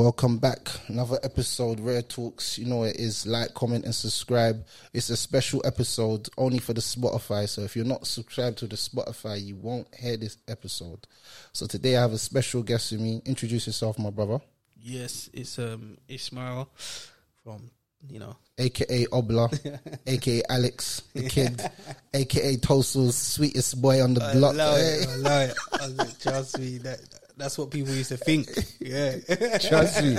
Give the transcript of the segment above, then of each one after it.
Welcome back. Another episode, Rare Talks. You know it is. Like, comment, and subscribe. It's a special episode only for the Spotify. So if you're not subscribed to the Spotify, you won't hear this episode. So today I have a special guest with me. Introduce yourself, my brother, Yes, it's um Ismail from you know aka Obla, aka Alex, the kid, aka Toastle's sweetest boy on the I block. love it, I love it. I was like, Trust me, that that's what people used to think. Yeah, Trust me.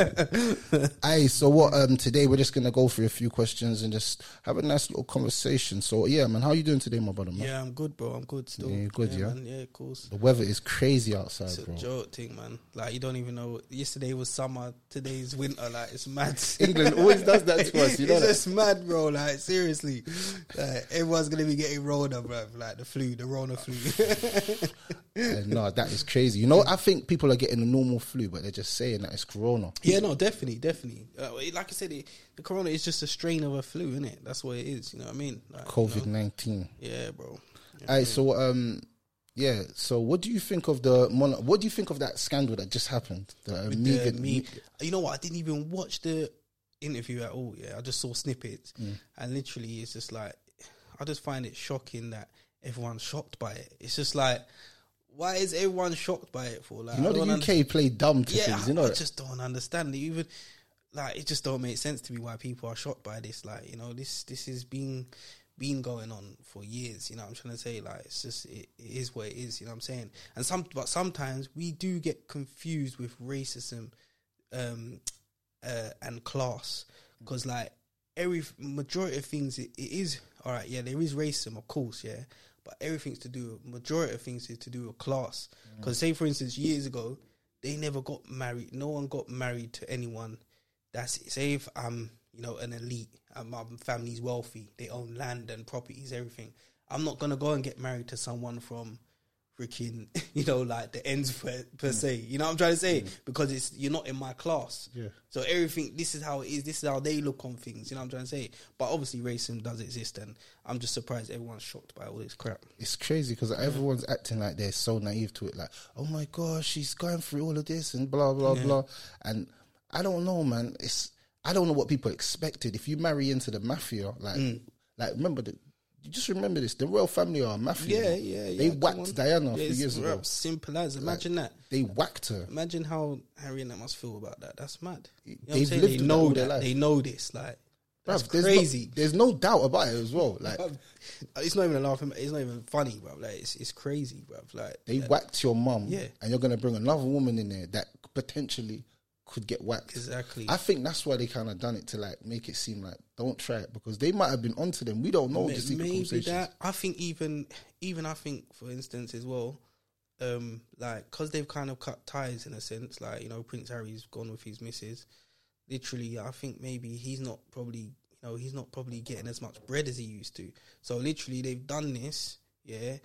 Aye, so what um today we're just gonna go through a few questions and just have a nice little conversation. So yeah, man, how you doing today, my brother, man? yeah, I'm good, bro. I'm good still. Yeah, good, yeah? man. yeah, of course. The weather is crazy outside, It's a bro. joke thing, man. Like you don't even know. Yesterday was summer. Today's winter. Like it's mad. England always does that to us, you know it's that? just mad, bro. Like seriously, like, everyone's gonna be getting Rona, bro. Like the flu, the Rona flu. Uh, no, that is crazy. You know, I think people are getting a normal flu, but they're just saying that it's corona. Yeah, no, definitely, definitely. Uh, like I said, it, the corona is just a strain of a flu, isn't it? That's what it is. You know what I mean? Like, you COVID know? nineteen. Yeah, bro. Yeah. Alright, so um, yeah. So what do you think of the mon- What do you think of that scandal that just happened? The uh, Megan, the me, you know what? I didn't even watch the interview at all. Yeah, I just saw snippets, Mm. and literally, it's just like I just find it shocking that everyone's shocked by it. It's just like, why is everyone shocked by it for? Like, you know the UK understand- play dumb to yeah, things. You know, I just don't understand it. Even like it just don't make sense to me why people are shocked by this. Like you know, this this has been been going on for years. You know, what I'm trying to say like it's just it, it is what it is. You know, what I'm saying. And some but sometimes we do get confused with racism, um, uh, and class because like every majority of things it, it is all right. Yeah, there is racism, of course. Yeah. But everything's to do. Majority of things is to do with class. Mm. Because say, for instance, years ago, they never got married. No one got married to anyone. That's it. say if I'm, you know, an elite, and my family's wealthy, they own land and properties, everything. I'm not gonna go and get married to someone from freaking, you know, like the ends per, per mm. se. You know what I'm trying to say? Mm. Because it's you're not in my class. Yeah. So everything, this is how it is. This is how they look on things. You know what I'm trying to say? But obviously, racism does exist, and I'm just surprised everyone's shocked by all this crap. it's crazy because everyone's acting like they're so naive to it. Like, oh my gosh, she's going through all of this and blah blah blah. And I don't know, man. It's I don't know what people expected. If you marry into the mafia, like, mm. like remember the. You just remember this: the royal family are mafia. Yeah, yeah, yeah. They whacked. Diana a Yeah, few years ago. Simple as. Imagine that. They whacked her. Imagine how Harry and that must feel about that. That's mad. You know They've lived They with that all know their that. life. They know this. Like that's Bruv, there's no- crazy. there's no doubt about it as well. Like it's not even a laughing. It's not even funny, bro. Like it's it's crazy, bro. Like they whacked your mum, Yeah. and you're gonna bring another woman in there that potentially could get whacked. Exactly. I think that's why they kind of done it to like make it seem like don't try it because they might have been onto them. We don't know May- the maybe that. I think even even I think for instance as well, um, like because they've kind of cut ties in a sense. Like you know, Prince Harry's gone with his missus. Literally, I think maybe he's not probably you know he's not probably getting as much bread as he used to. So literally, they've done this. Yeah,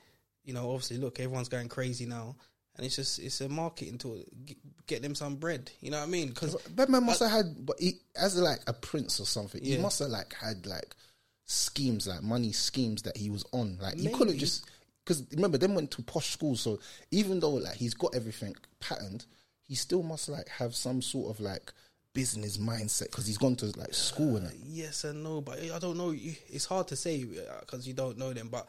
you know, obviously, look, everyone's going crazy now. And it's just it's a marketing tool. Get, get them some bread. You know what I mean? Because That man must have had, but he, as like a prince or something, he must have like had like schemes, like money schemes that he was on. Like he couldn't just because remember, them went to posh schools. So even though like he's got everything patterned, he still must like have some sort of like business mindset because he's gone to like school and it. Yes and no, but I don't know. It's hard to say uh, because you don't know them. But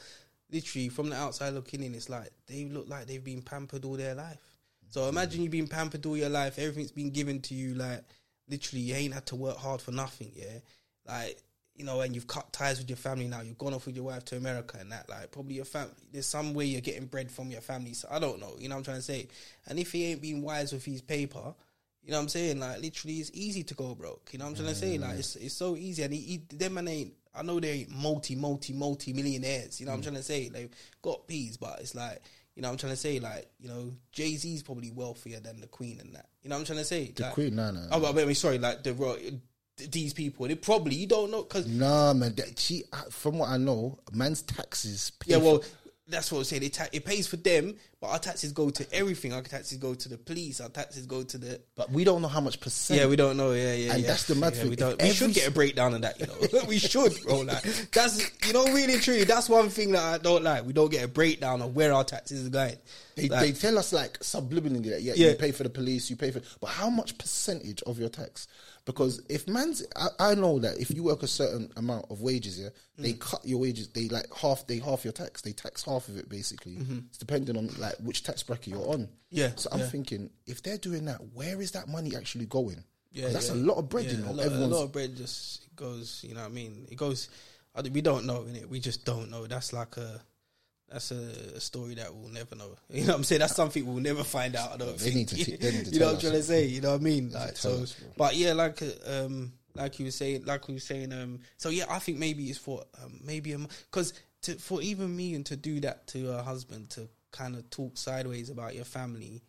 literally, from the outside looking in, it's like they look like they've been pampered all their life. So imagine you've been pampered all your life. Everything's been given to you. Like literally, you ain't had to work hard for nothing. Yeah, like you know, and you've cut ties with your family now. You've gone off with your wife to America and that. Like probably your family. There's some way you're getting bread from your family. So I don't know. You know what I'm trying to say. And if he ain't being wise with his paper. You know what I'm saying? Like literally, it's easy to go broke. You know what I'm trying to say? Like mm. it's it's so easy, and he, he them man ain't. I know they ain't multi multi multi millionaires. You know what I'm mm. trying to say? They've got peas, but it's like you know what I'm trying to say. Like you know, Jay Z's probably wealthier than the Queen and that. You know what I'm trying to say? The Like- Queen, no, no, Oh, but I mean, sorry, like the ro- these people. They probably you don't know because Nah, man. That, she, from what I know, man's taxes. pay yeah, well. That's what I'm saying. It, ta- it pays for them, but our taxes go to everything. Our taxes go to the police. Our taxes go to the but we don't know how much percent. Yeah, we don't know. Yeah, yeah, And yeah. that's the mad yeah, thing. We, don't, we should get a breakdown of that. You know, we should, bro. Like that's you know, really, true. that's one thing that I don't like. We don't get a breakdown of where our taxes are going. They, Like, they tell us like subliminally that yeah, Yeah. you pay for the police, you pay for, but how much percentage of your tax? Because if man's, I, I know that if you work a certain amount of wages, yeah, Mm. they cut your wages. They like half, they half your tax. They tax half of it basically. It's depending on like which tax bracket you're on. Mm-hmm. Yeah, So I'm yeah. thinking if they're doing that, where is that money actually going? yeah, that's yeah. a lot of bread. Yeah, you know, a lot, a lot of bread just goes. You know what I mean? It goes. We don't know in it. We just don't know. That's like a. That's a, story that we'll never know. You know what I'm saying? That's something we'll never find out. I don't They think. need to they need to you know what I'm trying to say? You know what I mean? Like so, us, but yeah, like um, like you were saying, like we were saying, um, so yeah, I think maybe it's for um, maybe because to for even me and to do that to a husband to kind of talk sideways about your family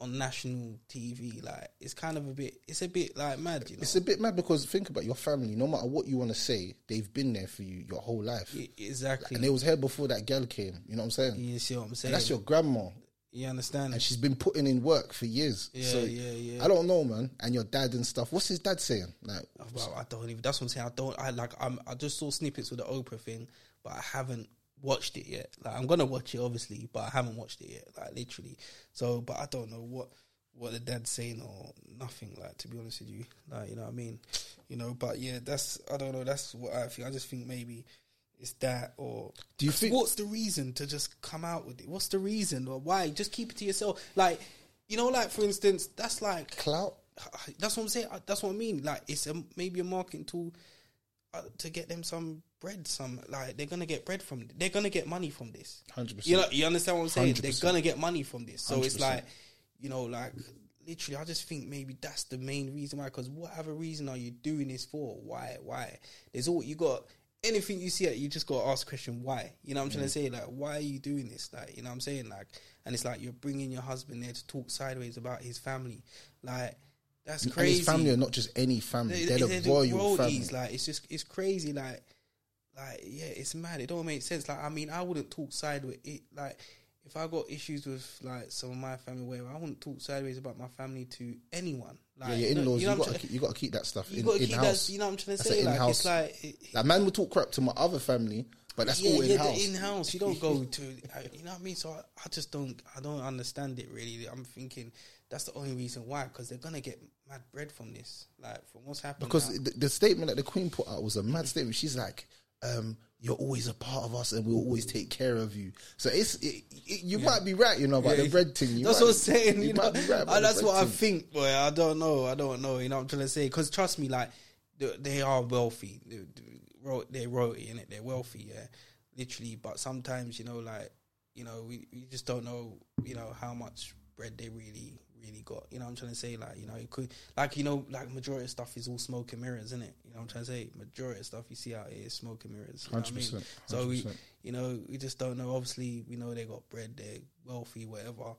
on national TV, like it's kind of a bit, it's a bit like mad, you know. It's a bit mad because think about your family. No matter what you want to say, they've been there for you your whole life, I- exactly. and they was here before that girl came. You know what I'm saying? you see what I'm saying? And that's your grandma, you understand? and she's been putting in work for years. Yeah, so yeah, yeah. I don't know, man. And your dad and stuff. What's his dad saying? Like, oh, Well, I don't even. That's what I'm saying. I don't. I like. I'm. I just saw snippets with the Oprah thing, but I haven't watched it yet. Like I'm gonna watch it, obviously, but I haven't watched it yet. Like literally. So, but I don't know what what the dad's saying or nothing. Like to be honest with you, like you know what I mean. You know, but yeah, that's I don't know. That's what I think. I just think maybe it's that or Do you think- what's the reason to just come out with it? What's the reason or why? Just keep it to yourself. Like you know, like for instance, that's like clout. that's what I'm saying. That's what I mean. Like it's a, maybe a marketing tool uh, to get them some bread. Some like they're gonna get bread from. They're gonna get money from this. 100%. You know, you understand what I'm saying? they are gonna get money from this. So it's 100%. like, you know, like literally, I just think maybe that's the main reason why. Because whatever reason are you doing this for? Why? Why? There's all you got. Anything you see it, you just got to ask the question why. You know what I'm trying to mm. say? Like, why are you doing this? Like, you know what I'm saying? Like, and it's like you're bringing your husband there to talk sideways about his family. Like, that's And crazy. his family are not just any family; They- they're, they're the royal family. Like it's just it's crazy. Like like yeah, it's mad. It don't make sense. Like I mean, I wouldn't talk sideways. It like if I got issues with like some of my family, whatever, I wouldn't talk sideways about my family to anyone. Like yeah, your you know- in-laws, you you, know what I'm got to you got to keep that stuff you in, gotta in keep house. You know what I'm trying to That's say? Like in-house. it's like. It, Like man will talk crap to my other family, but that's all in house. in house. You don't go to, you know what I mean. So I, I just don't, I don't understand it really. I'm thinking that's the only reason why, because they're gonna get mad bread from this, like from what's happening. because the, the statement that the Queen put out was a mad statement. She's like, um, "You're always a part of us, and we'll always take care of you." So it's it, it, you might be right, you know, about Yeah, the bread thing. You that's might what I'm saying. You, know, might be right the that's what I think, boy. I don't know. I don't know. You know what I'm trying to say? Because trust me, like they, are wealthy. They, they- they're royalty in it. They're wealthy, yeah, literally. But sometimes, you know, like you know, we, we just don't know, you know, how much bread they really really got. You know what I'm trying to say? Like, you know, it could like you know, like majority of stuff is all smoke and mirrors, isn't it? You know what I'm trying to say? Majority of stuff you see out here is smoke and mirrors. You know what I mean? 100%, So we you know, we just don't know. Obviously, we know they got bread, they're wealthy, whatever,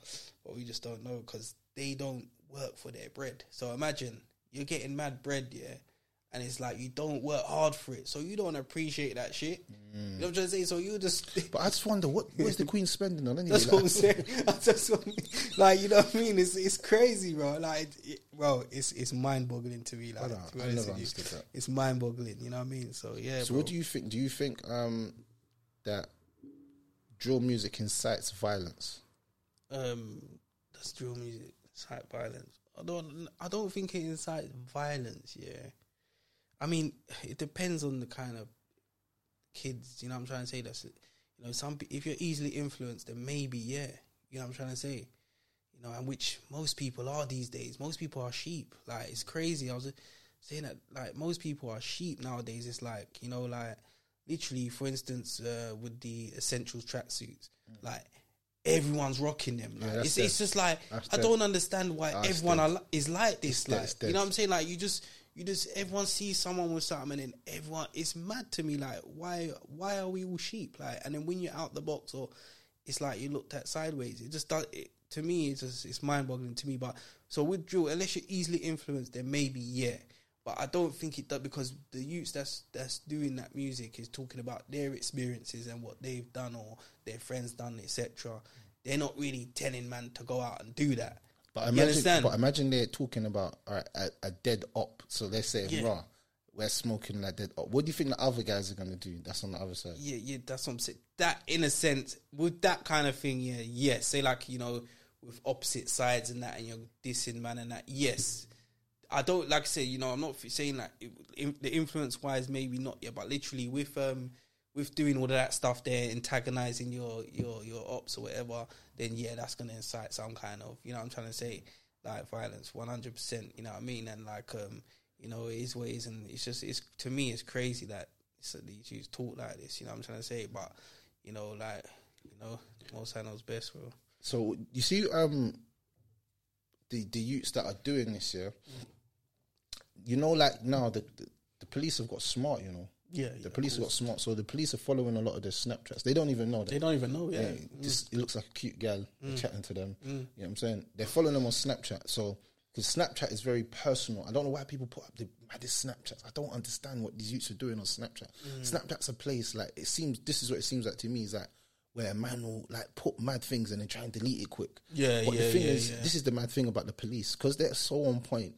but we just don't know because they don't work for their bread. So imagine you're getting mad bread, yeah, and it's like you don't work hard for it, so you don't appreciate that shit. You know what I'm trying to say? So you just. But I just wonder what is the Queen spending on anyway? That's Like, what I'm saying. I just want, like you know what I mean. It's it's crazy, bro. Like, it, bro, it's it's mind boggling to me. Like, I know, I never you. understood that. It's mind boggling. You know what I mean? So yeah. So bro. what do you think? Do you think um, that drill music incites violence? um that's drill music incite violence i don't i don't think it incites violence yeah i mean it depends on the kind of kids you know what i'm trying to say? That's you know some if you're easily influenced then maybe yeah. You know what i'm trying to say? You know and which most people are these days. Most people are sheep. Like it's crazy. I was saying that like most people are sheep nowadays. It's like you know like literally for instance uh, with the essentials tracksuits like everyone's rocking them. Like, Yeah, it's, it's just like That's i don't understand why That's everyone are, li- is like this It's like you know what i'm saying? Like you just you just everyone sees someone with something and then everyone it's mad to me like why why are we all sheep like and then when you're out the box or it's like you looked at sideways it just does it, to me it's just it's mind-boggling to me but so with drill unless you're easily influenced then maybe yeah but I don't think it does because the youths that's that's doing that music is talking about their experiences and what they've done or their friends done, etc. They're not really telling man to go out and do that. But you imagine, understand? but imagine they're talking about right, a, a dead op. So they're saying, Yeah. "Raw, we're smoking that dead op." What do you think the other guys are gonna do? That's on the other side. yeah, yeah, that's what I'm saying. That in a sense, with that kind of thing, yeah, yes. Say like you know, with opposite sides and that, and you're dissing man and that. Yes, I don't like I say. You know, I'm not saying like it, in, the influence wise, maybe not yet, but literally with um with doing all of that stuff there, antagonizing your your your ops or whatever, then yeah, that's gonna incite some kind of you know what I'm trying to say like violence, 100. percent You know what I mean? And like um you know it is ways, and it's just it's to me it's crazy that these youths talk like this. You know what I'm trying to say? But you know like you know most I knows best, bro. So you see, um, the the youths that are doing this, yeah. You know, like now the, the the police have got smart. You know, Yeah, the police got smart. So the police are following a lot of their Snapchats. They don't even know that. They don't even know. Yeah, Yeah, just it looks like a cute gal they're chatting to them. Mm. You know what I'm saying? They're following them on Snapchat. So because Snapchat is very personal. I don't know why people put up the maddest Snapchats. I don't understand what these youths are doing on Snapchat. Mm. Snapchat's a place like it seems. This is what it seems like to me. Is like where a man will like put mad things and then try and delete it quick. Yeah, But yeah, the thing yeah, is, yeah. this is the mad thing about the police because they're so on point.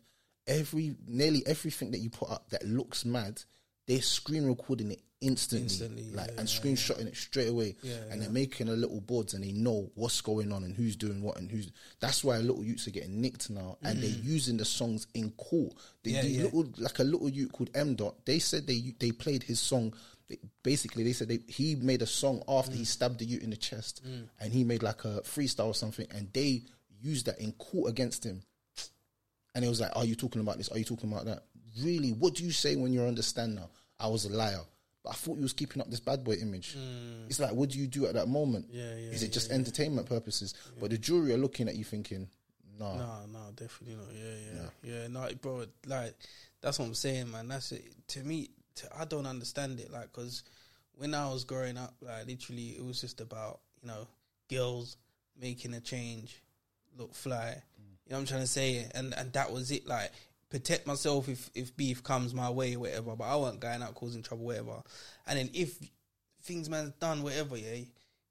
Every nearly everything that you put up that looks mad, they're screen recording it instantly, Instantly, like yeah, and yeah, screenshotting it straight away. Yeah, and they're making a little boards and they know what's going on and who's doing what and who's. That's why little youths are getting nicked now, and they're using the songs in court. They, Mm. Yeah, the yeah. little like a little youth called M Dot. They said they they played his song. Basically, they said they, he made a song after Mm. he stabbed the youth in the chest, and he made like a freestyle or something, and they used that in court against him. And it was like, Are you talking about this? Are you talking about that? Really? What do you say when you're on the stand now? I was a liar. But I thought you was keeping up this bad boy image. It's like, what do you do at that moment? Mm. Yeah, yeah, Is it just entertainment purposes? But the jury are looking at you thinking, nah. No, no, definitely not. Yeah, yeah, yeah. No, bro, like that's what I'm saying, man. That's it. To me, to, I don't understand it. Like, cause when I was growing up, like literally, it was just about you know girls making a change, look fly. You know what I'm trying to say, and and that was it. Like protect myself if if beef comes my way, or whatever. But I wasn't going out causing trouble, whatever. And then if things man's done, whatever, yeah.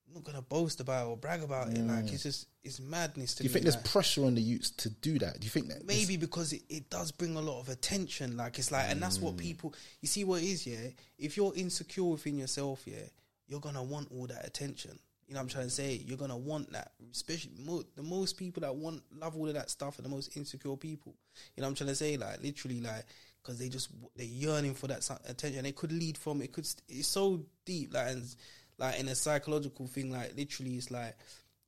I'm not gonna boast about it or brag about it. Like it's just it's madness to Do you me. think there's like. pressure on the youths to do that? Do you think that Maybe because it, it does bring a lot of attention. Like it's like, and that's Mm. what people. You see what it is, yeah. If you're insecure within yourself, yeah, you're gonna want all that attention. You know I'm trying to say? You're gonna want that, especially mo- the most people that want love all of that stuff are the most insecure people. You know I'm trying to say? Like literally, like because they just they're yearning for that attention. It could lead from it could. It's so deep, like and like in a psychological thing. Like literally, it's like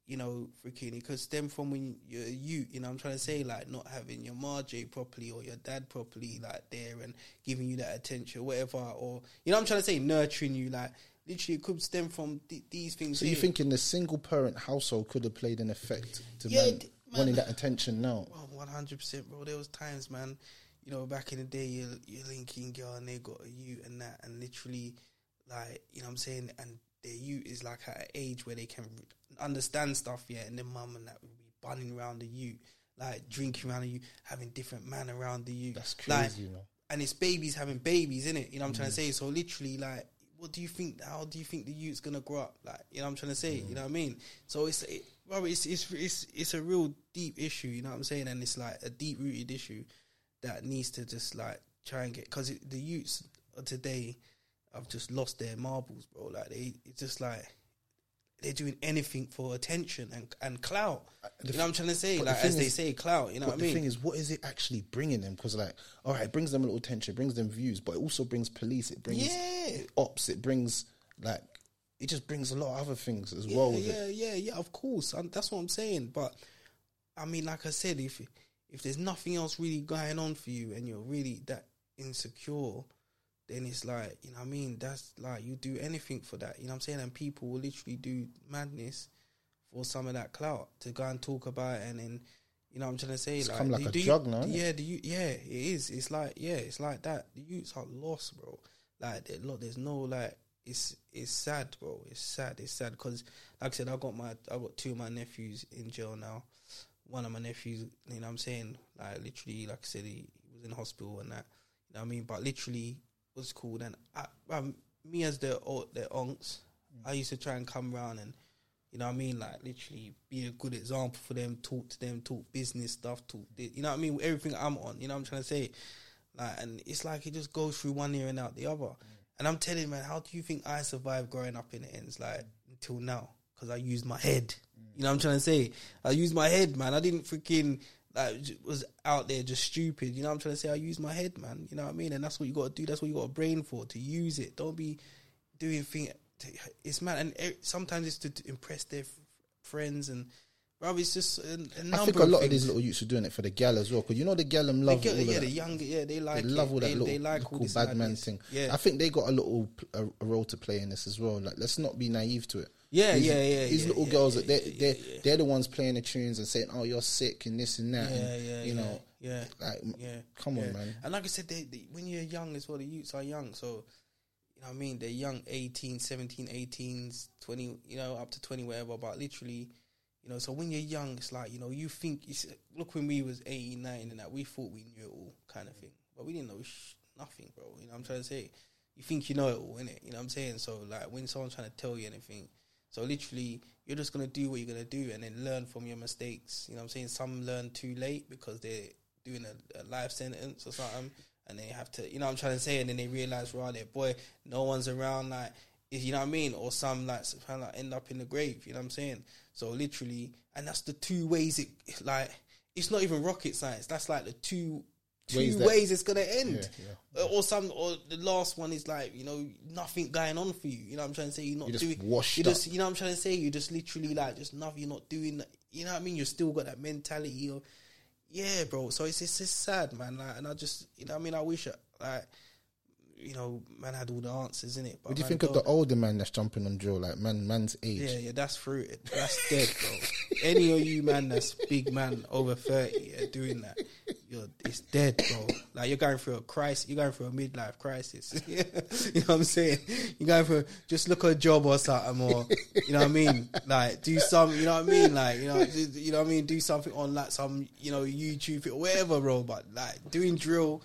you know, freaking, it could stem from when you're you, you know, I'm trying to say, like, not having your Marjay properly or your dad properly, like, there and giving you that attention, whatever, or, you know, I'm trying to say, nurturing you, like, literally, it could stem from th- these things. So you here. thinking the single parent household could have played an effect to Yeah, man, d- wanting that attention now? Well, one hundred percent, bro. There was times, man. You know, back in the day, you're, you're linking girl and they got a you and that, and literally, like, you know, what I'm saying, and their you is like at an age where they can understand stuff, yeah. And then mum and that would be bunning around the you, like drinking around the you, having different man around the you. That's Like, crazy, man. and it's babies having babies, in it. You know what I'm trying to mm. say? So literally, like, what do you think? How do you think the youth's gonna grow up? Like, you know what I'm trying to say? You know what I mean? So it's, it, bro, it's it's it's it's a real deep issue. You know what I'm saying? And it's like a deep rooted issue that needs to just like try and get because the youths today have just lost their marbles, bro. Like they, it's just like they're doing anything for attention and and clout. Uh, the you know what I'm trying to say? the Like thing as they is- say, clout. You know what I mean? the thing is, what is it actually bringing them? Because like, all right, it brings them a little attention, it brings them views, but it also brings police, it brings Yeah. ops, it brings like, it just brings a lot of other things as well. With yeah, it. yeah, yeah. Of course, and that's what I'm saying. But I mean, like I said, if if there's nothing else really going on for you, and you're really that insecure, then it's like you know what I mean. That's like you do anything for that. You know what I'm saying? And people will literally do madness for some of that clout to go and talk about it, and then. You know what I'm trying to say? It's come like do- a drug now. Yeah, do you? Yeah, it is. It's like yeah, it's like that. The youths are lost, bro. Like look, there's no like. It's it's sad, bro. It's sad. It's sad because, like I said, I got my I got two of my nephews in jail now. One of my nephews, you know, what I'm saying, like literally, like I said, he, he was in hospital and that. You know what I mean? But literally, what's called and I, um, me as their o- their unks, mm. I used to try and come around and you know what I mean? Like literally be a good example for them, talk to them, talk business stuff, talk you know what I mean? Everything I'm on, you know what I'm trying to say? Like and it's like it just goes through one ear and out the other. Mm. And I'm telling man, how do you think I survived growing up in the ends like until now? Because I used my head. Mm. You know what I'm trying to say? I used my head, man. I didn't freaking like was out there just stupid. You know what I'm trying to say? I use my head, man. You know what I mean? And that's what you got to do. That's what you got a brain for to use it. Don't be doing thing. It's mad, and sometimes it's to, impress their friends and. Bro, it's just a, a number I think a lot of things. these little youths are doing it for the gal as well. Because you know the gal love all of yeah, the young, yeah, they like they love it. all that they, little, they like little bad man thing. Yeah, I think they got a little a, a role to play in this as well. Like, let's not be naive to it. Yeah, these, yeah, yeah, These yeah, little yeah, girls, yeah, that they yeah, they yeah, yeah. they're the ones playing the tunes and saying, "Oh, you're sick" and this and that. yeah, and, yeah, you yeah, know, yeah, like, yeah. come on, man. And like I said, they, they, when you're young as well, the youths are young, so you know I mean. They're young, 18, 17, 18s, twenty, you know, up to twenty, whatever. But literally, you know, so when you're young, it's like you know, you think. Look, when we was 18, 19, and that we thought we knew it all, kind of thing, but we didn't know sh- nothing, bro. You know what I'm trying to say? You think you know it all, innit? You know what I'm saying? So like when someone's trying to tell you anything, so literally you're just gonna do what you're gonna do and then learn from your mistakes. You know what I'm saying? Some learn too late because they're doing a, a life sentence or something and they have to you know what I'm trying to say and then they realise right there, boy, no one's around like you know what I mean? Or some like kind of like end up in the grave, you know what I'm saying? So literally and that's the two ways it like it's not even rocket science. That's like the two two Ways ways, it's gonna end. Yeah, Uh, Or some, or the last one is like you know nothing going on for you. You know what I'm trying to say. You're not You're doing. washed you just, you know what I'm trying to say. You're just literally like just nothing. You're not doing. You know what I mean. You're still got that mentality of, yeah, bro. So it's it's just sad, man. Like, and I just, you know, what I mean, I wish, uh, like, you know, man had all the answers in it. What do you think of the older man that's jumping on drill, like man, man's age? Yeah, yeah, that's fruited. That's dead, bro. Any of you man that's big man over thirty yeah, doing that, you're it's dead, bro. Like you're going through a crisis. You're going through a midlife crisis. you know what I'm saying? You're going for just look at a job or something, or you know what I mean? Like do some, you know what I mean? Like you know, do- you know what I mean? Do something on like some, you know, YouTube or whatever, bro. But like doing drill,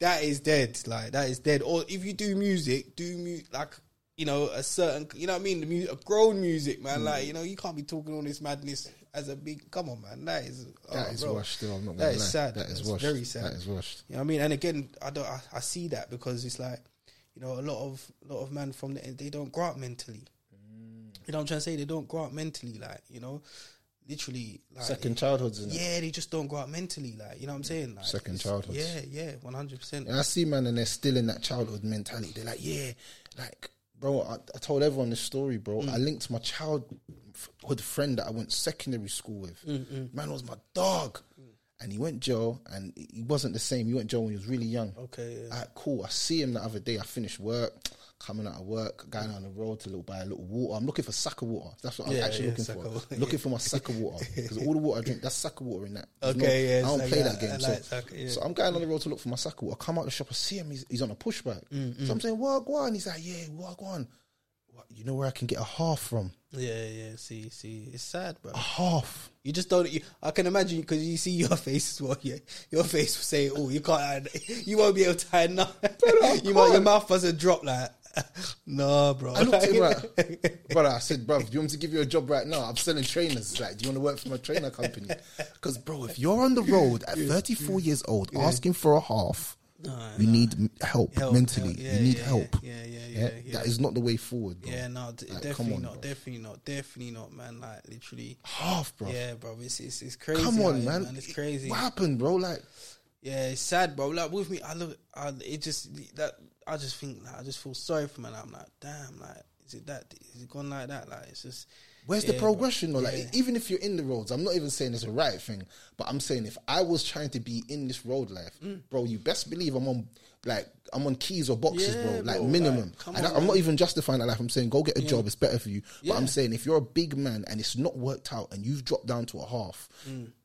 that is dead. Like that is dead. Or if you do music, do mu- like you know a certain, you know what I mean? The mu- a grown music, man. Mm. Like you know, you can't be talking all this madness as a big. Come on, man. That is That oh, is bro. washed. Still, I'm not That is lie. sad. That is That's washed. very sad. That is washed. You know what I mean? And again, I don't. I, I see that because it's like, you know, a lot of lot of men from the they don't grow up mentally. You know what I'm trying to say? They don't grow up mentally, like you know, literally. Like, Second childhoods? Yeah, they just don't grow up mentally, like you know what I'm saying? Like, Second childhoods. Yeah, yeah, one hundred percent. And I see man, and they're still in that childhood mentality. They're like, yeah, like, bro. I, I told everyone this story, bro. Mm. I linked my childhood friend that I went secondary school with. Mm, Man was my dog, and he went jail, and he wasn't the same. He went jail when he was really young. Okay, yeah. Cool. I see him the other day. I finished work, coming out of work, going down the road to little buy a little water. I'm looking for sake water. That's what I'm Yeah, actually yeah, looking for. water. looking for my sake water because all the water I drink, that's sake water in that. There's Okay, yeah, I don't play that that. game. So, like yeah. so I'm going on the road to look for my sake water. I come out the shop, I see him. He's, he's on a pushback. Mm, So I'm saying, "What go on?" He's like, "Yeah, on?" You know where I can get a half from? Yeah, yeah. See, see, it's sad, bro. A half. You just don't. You, I can imagine because you see your face as well. Yeah, your face will say, "Oh, you can't. Hide, you won't be able to hide nothing. you might, your mouth doesn't drop like." no, bro. I looked at him like, brother, I said, bro, do you want me to give you a job right now? I'm selling trainers. Like, do you want to work for my trainer company? Because, bro, if you're on the road at 34 years old asking for a half, we need help, Help, mentally. help, yeah, we need yeah, help. Yeah, yeah, yeah. Yeah, yeah. that is not the way forward. Bro. Yeah, no, d- Like, definitely on, not, bro. definitely not, definitely not, man. Like literally, half, bro. yeah, bro. It's it's, it's crazy. Come on, here, man. It's crazy. What happened, bro? Like, Yeah, it's sad, bro. Like with me, I look, I it just that I just think like, I just feel sorry for man. I'm like, damn, like is it that? Is it gone like that? Like it's just. Where's yeah, the progression though? Like Yeah. even if you're in the roads, I'm not even saying it's a right thing, but I'm saying if I was trying to be in this road life, bro, you best believe I'm on like I'm on keys or boxes, Mm. Yeah, bro. Like bro, minimum. like, on, I, am not even justifying that life. I'm saying go get a job, it's better for you. But I'm saying if you're a big man and it's not worked out and you've dropped down to a half,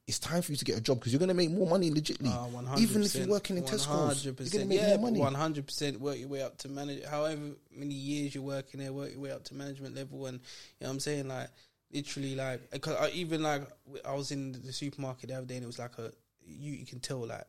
it's time for you to get a job because you're gonna make more money legitly. Ah, 100%, even if you're working in Tesco, you're gonna make yeah, more money. One hundred percent work your way up to manage. However many years you're working there, work your way up to management level, and you know what I'm saying like literally like because I even like I was in the supermarket the other day and it was like a you you can tell like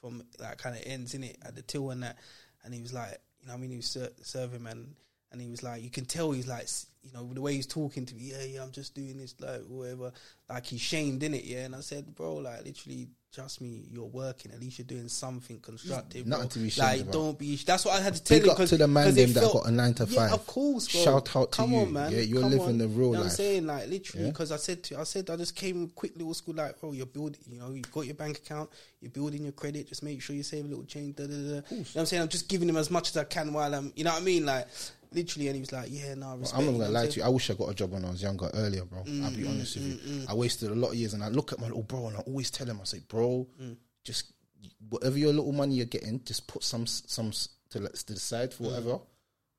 from like kind of ends in it at the till and that, and he was like you know what I mean he was ser- serving man. And he was like, you can tell he's like, you know, the way he's talking to me. Yeah, yeah, I'm just doing this, like whatever. Like he's shamed in it, yeah. And I said, bro, like literally, trust me, you're working. At least you're doing something constructive. Nothing bro. to be ashamed Like, about. don't be. That's what I had to tell Big him. up to the man them that got a nine to Yeah, five. of course, bro. Shout out to Come you. on, man. Yeah, you're Come living on. the real You know what I'm saying, like literally, Yeah. because I said to, I said, I just came quick little school, like, bro, you're building. You know, you've got your bank account, you're building your credit. Just make sure you save a little change. Da, da, da. You know what I'm saying? I'm just giving him as much as I can while I'm. You know what I mean? Like literally, and he was like, yeah, no, respect. I'm not gonna lie to you. I wish I got a job when I was younger, earlier, bro. I'll Mm, be honest with you. I wasted a lot of years, and I look at my little bro, and I always tell him, I say, bro, Mm. just whatever your little money you're getting, just put some some to, to the side Mm. for whatever.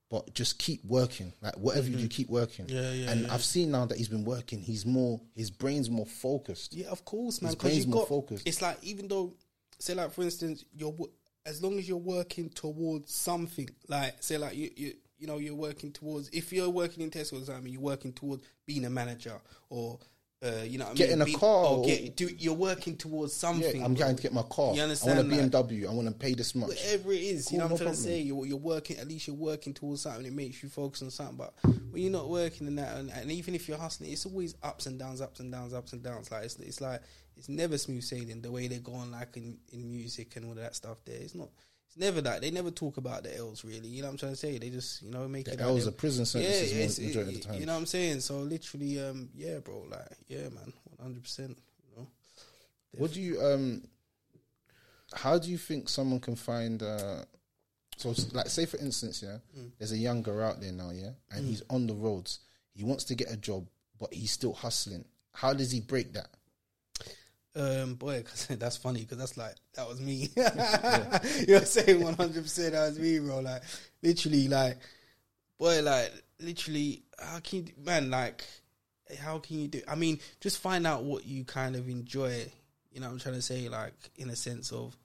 But just keep working, like whatever you do, keep working. Mm-hmm. Yeah, yeah, And yeah. I've seen now that he's been working. He's more, his brain's more focused. Yeah, of course, man. His Because brain's more got focused. It's like even though, say, like for instance, you're as long as you're working towards something, like say, like you you you know you're working towards. If you're working in Tesco, I mean, you're working towards being a manager or. Uh, you know, what I Getting mean? a Being- car or get, do, you're working towards Yeah, something. I'm bro. trying to get my car. You understand? I want a like- BMW. I want to pay this much. Whatever it is, Cool, you know what no I'm trying to say. You're, you're working. At least you're working towards something. It makes you focus on something. But when you're not working in that, and, and even if you're hustling, it's always ups and downs, ups and downs, ups and downs. Like it's, it's like it's never smooth sailing. The way they're going, like in, in music and all that stuff. There, it's not. It's never that. They never talk about the L's really. You know what I'm trying to say? They just you know make The it. L's like are prison sentences Yeah, it's- mo- majority of the time. You know what I'm saying? So literally, um, yeah, bro. Like, yeah, man, 100. percent You know. What do you um? How do you think someone can find? uh So, like, say for instance, yeah, Mm. there's a young girl out there now, yeah, and he's on the roads. He wants to get a job, but he's still hustling. How does he break that? Um, boy, cause that's funny because that's like that was me. You're saying one hundred percent that was me, bro. Like literally, like boy, like literally, how can you, man, like how can you do? I mean, just find out what you kind of enjoy. You know, what I'm trying to say, like in a sense of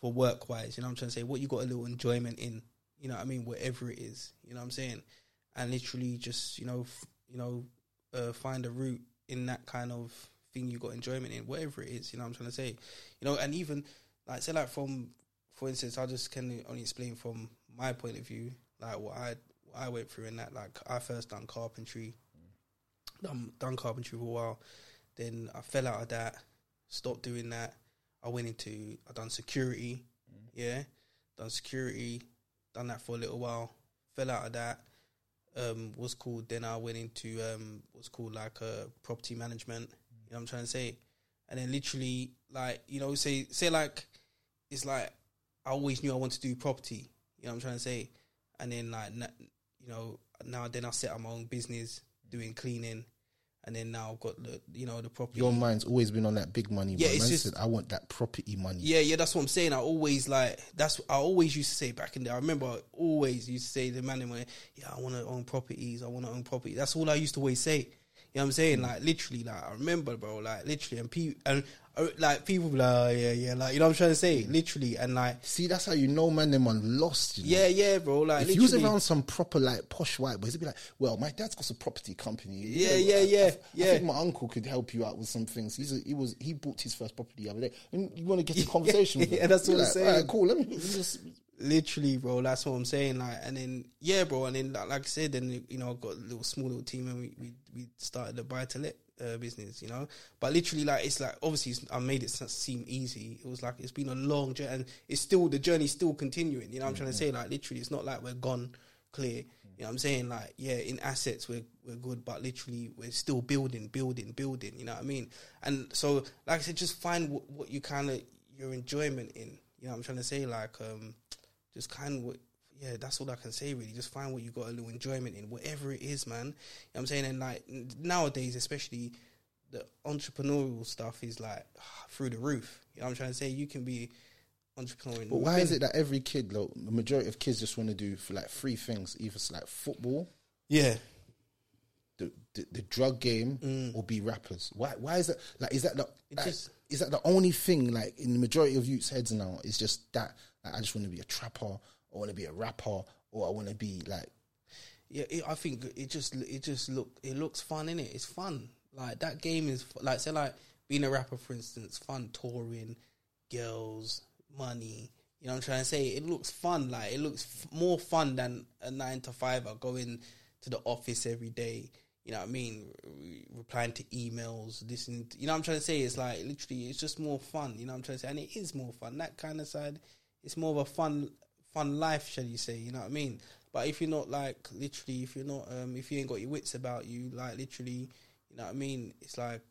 for work wise. You know, what I'm trying to say what you got a little enjoyment in. You know, what I mean, whatever it is. You know, what I'm saying, and literally just you know, f- you know, uh, find a route in that kind of thing you got enjoyment in, whatever it is. You know, what I'm trying to say, you know, and even like say like from, for instance, I just can only explain from my point of view, like what I what I went through in that. Like I first done carpentry, done done carpentry for a while, then I fell out of that, stopped doing that. I went into I done security, yeah, done security, done that for a little while, fell out of that. Um, what's called then I went into um what's called like uh, property management. You know what I'm trying to say, and then literally like you know say say like it's like I always knew I wanted to do property. You know what I'm trying to say, and then like na- you know now then I set up my own business doing cleaning, and then now I've got the you know the property. Your mind's always been on that big money. Yeah, it's just- said, I want that property money. Yeah, yeah, that's what I'm saying. I always like that's I always used to say back in there. I remember I always used to say the man in my yeah, I want to own properties. I want to own property. That's all I used to always say. You know what I'm saying? Like literally, like I remember, bro. Like literally, and people and uh, like people like, oh, yeah, yeah, like you know what I'm trying to say. Literally, and like See, that's how you know, man. Them on lost. You know? yeah, yeah, bro. Like If you was around some proper like posh white boys, it'd be like, "Well, my dad's got a property company." You Yeah, know, yeah, I- yeah, I, yeah. I think my uncle could help you out with some things. He's a, he was he bought his first property the other day, and you want to get a conversation with him? yeah, that's what I'm like, saying. "Alright, cool. Let me just literally, bro. That's what I'm saying. Like, and then yeah, bro. And then like, like I said, then you know, I got a little small little team, and we we, we started the buy to let uh, business, you know. But literally, like it's like obviously it's, I made it seem easy. It was like it's been a long journey, and it's still the journey's still continuing. You know, what I'm trying to say like literally, it's not like we're gone clear. You know, what I'm saying like yeah, in assets we're we're good, but literally we're still building, building, building. You know what I mean? And so, like I said, just find what, what you kind of your enjoyment in. You know, what I'm trying to say like um, just kind of what yeah, that's all I can say really. Just find what you got a little enjoyment in, whatever it is, man. You know what I'm saying? And like nowadays, especially the entrepreneurial stuff is like through the roof. You know what I'm trying to say? You can be entrepreneurial. But why is it that every kid, though, the majority of kids just want to do for like three things, either it's like football, Yeah. the the, the drug game, mm. or be rappers? Why? Why is that? Like, is that the like, just- is that the only thing? Like in the majority of youths' heads now, it's just that like, I just want to be a trapper, or I want to be a rapper, or I want to be like Yeah, it, I think it just it just look it looks fun in it. It's fun. Like that game is like say like being a rapper for instance, fun touring, girls, money. You know what I'm trying to say? It looks fun. Like it looks f- more fun than a nine to five or going to the office every day. You know what I mean? Re- replying to emails, listening. To, you know what I'm trying to say? It's like literally, it's just more fun. You know what I'm trying to say? And it is more fun. That kind of side, it's more of a fun, fun life, shall you say? You know what I mean? But if you're not like literally, if you're not, um, if you ain't got your wits about you, like literally, you know what I mean? It's like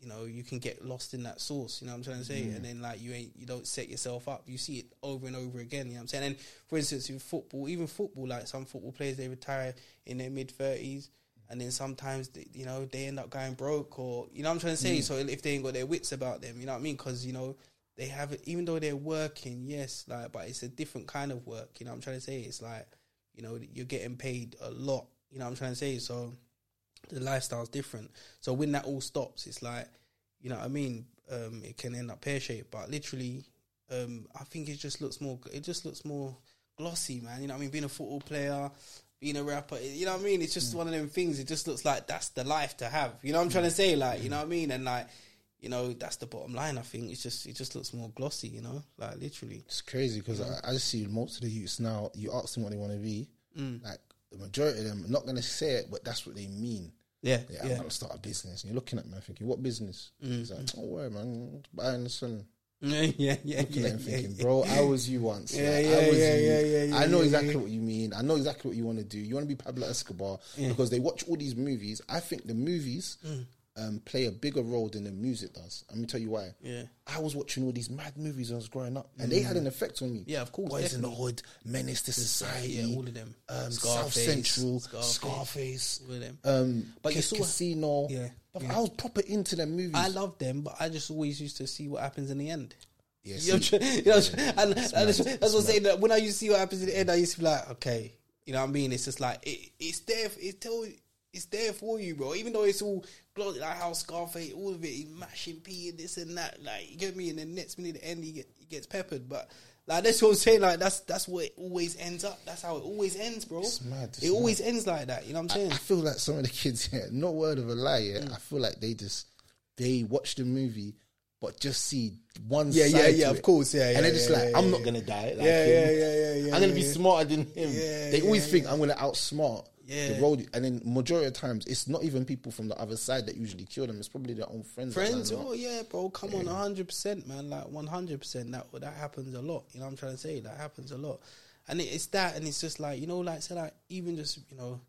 you know you can get lost in that source. You know what I'm trying to say? And then like you ain't, you don't set yourself up. You see it over and over again. You know what I'm saying? And for instance, in football, even football, like some football players, they retire in their mid thirties. And then sometimes, they, you know, they end up going broke, or you know, what I'm trying to say. So if they ain't got their wits about them, you know what I mean? Because you know, they have it. Even though they're working, yes, like, but it's a different kind of work. You know, what I'm trying to say. It's like, you know, you're getting paid a lot. You know, what I'm trying to say. So the lifestyle's different. So when that all stops, it's like, you know what I mean? Um, it can end up pear shaped, but literally, um, I think it just looks more. It just looks more glossy, man. You know what I mean? Being a football player, being a rapper, you know what I mean? It's just one of them things. It just looks like that's the life to have. You know what I'm trying to say? Like, you know what I mean? And like, you know, that's the bottom line. I think it's just it just looks more glossy. You know, like literally. It's crazy because I, I just see most of the youths now. You ask them what they want to be, Mm. like the majority of them are not gonna say it, but that's what they mean. Yeah, Yeah, I'm gonna start a business. And you're looking at me thinking, what business? Mm. He's like, don't worry, man, buying the sun. yeah, yeah, yeah, Looking yeah, at him yeah, thinking, bro, I was you once. Yeah, Like, yeah, I was yeah, you. yeah, yeah, yeah, I know yeah, exactly yeah. what you mean. I know exactly what you want to do. You want to be Pablo Escobar because they watch all these movies. I think the movies Mm. Um, play a bigger role than the music does. Let me tell you why. Yeah. I was watching all these mad movies when I was growing up, and they had an effect on me. Mm. Yeah, of course, Boys in the. Hood, Menace to Society, yeah, all of them. um, South Central, Scarface, Scarface, all of them. um, But you saw- Casino. Yeah, yeah. I was proper into them movies. I love them, but I just always used to see what happens in the end. Yeah, you know, what see- I'm trying- you know what and, and that's, what I'm saying. That when I used to see what happens in the end, I used to be like, okay, you know what I mean? It's just like it, it's there. It's tell it's there for you, bro. Even though it's all glossy, like how Scarface, all of it, he's mashing P and this and that. Like you get me, and then next minute, the end, he, get, he gets peppered. But like that's what I'm saying. Like that's that's what it always ends up. That's how it always ends, bro. It's mad, it's it always ends like that. You know what I'm saying? I feel like some of the kids, yeah, no word of a lie, yeah. Mm. I feel like they just they watch the movie, but just see one Yeah, side. yeah, yeah, it. of course, yeah, yeah. and they're just yeah, like, yeah, I'm yeah. not gonna die. Like Yeah, yeah, yeah, yeah, yeah, I'm gonna be smarter than him. They always think. I'm gonna outsmart Yeah. the road. And then majority of times, it's not even people from the other side that usually kill them. It's probably their own friends. Friends, oh yeah, bro, come on, hundred percent, man, like one hundred percent. That that happens a lot. You know what I'm trying to say? That happens a lot, and it, it's that, and it's just like you know, like say like even just you know,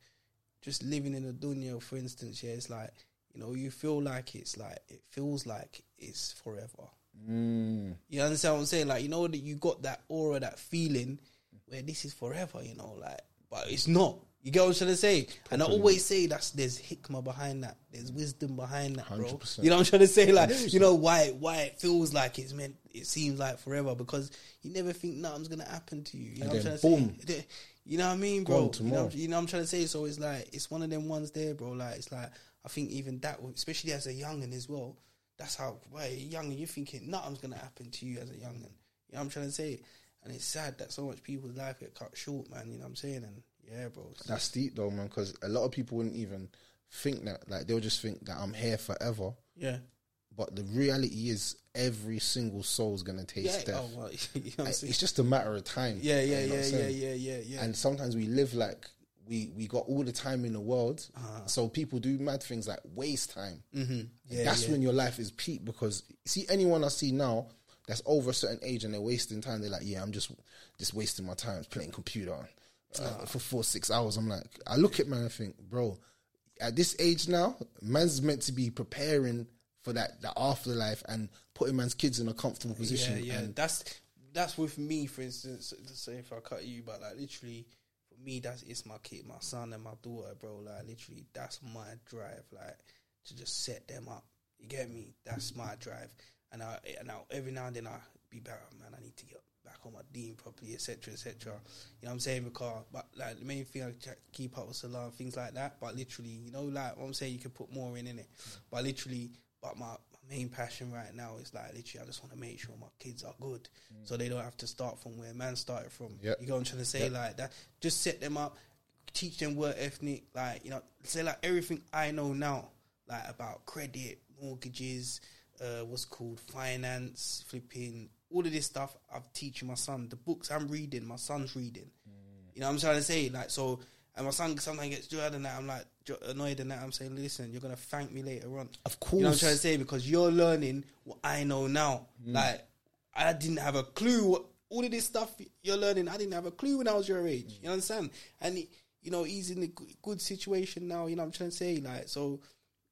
just living in a dunya, for instance, yeah, it's like you know, you feel like it's like it feels like it's forever. Mm. You understand what I'm saying? Like you know that you got that aura, that feeling where this is forever. You know, like but it's not. You get what I'm trying to say? And I always say that's there's hikmah behind that. There's wisdom behind that, bro. 100%. You know what I'm trying to say? Like you know why why it feels like it's meant. It seems like forever because you never think nothing's gonna happen to you. You know And what I'm trying boom. to say? You know what I mean, bro? You know, you know what I'm trying to say? So it's like it's one of them ones there, bro. Like it's like I think even that, especially as a youngin as well. That's how why young you're thinking nothing's gonna happen to you as a youngin. You know what I'm trying to say? And it's sad that so much people's life get cut short, man. You know what I'm saying? And yeah, bro. That's deep though, man. Because a lot of people wouldn't even think that. Like they'll just think that I'm here forever. yeah. But the reality is, every single soul's gonna taste Yeah, death. oh, well, you know what I'm Like, saying? it's just a matter of time. yeah, yeah, You know yeah, yeah, yeah, yeah, yeah. And sometimes we live like we we got all the time in the world. So people do mad things like waste time. Mm-hmm. Yeah, that's yeah. when your life is peak because see anyone I see now that's over a certain age and they're wasting time. They're like, yeah, I'm just just wasting my time playing computer uh, for four six hours. I'm like, I look at man and think, bro, at this age now, man's meant to be preparing for that that afterlife and putting man's kids in a comfortable position. Yeah, yeah. And that's that's with me, for instance. Say if I cut you, but like literally, for me, that's it's my kid, my son, and my daughter, bro. Like literally, that's my drive. Like to just set them up. You get me? That's my drive. And I and now every now and then I be back, man. I need to get on my deen properly, etc., etc. You know what I'm saying? Because but like the main thing I keep up with Salah and things like that. But literally, you know, like what I'm saying, you can put more in in it. But literally, but my, my main passion right now is like literally, I just want to make sure my kids are good, so they don't have to start from where man started from. Yep. You know what I'm trying to say? Like that, just set them up, teach them work ethnic, like you know, say like everything I know now, like about credit, mortgages, uh, what's called finance, flipping, all of this stuff. I'm teaching my son. The books I'm reading, my son's reading. You know what I'm trying to say? Like so, and my son sometimes gets dread and that. I'm like annoyed and that. I'm saying, listen, you're gonna thank me later on. Of course. You know what I'm trying to say? Because you're learning what I know now. Mm. Like I didn't have a clue what all of this stuff you're learning. I didn't have a clue when I was your age. You understand? And he- you know he's in a good situation now. You know what I'm trying to say? Like so.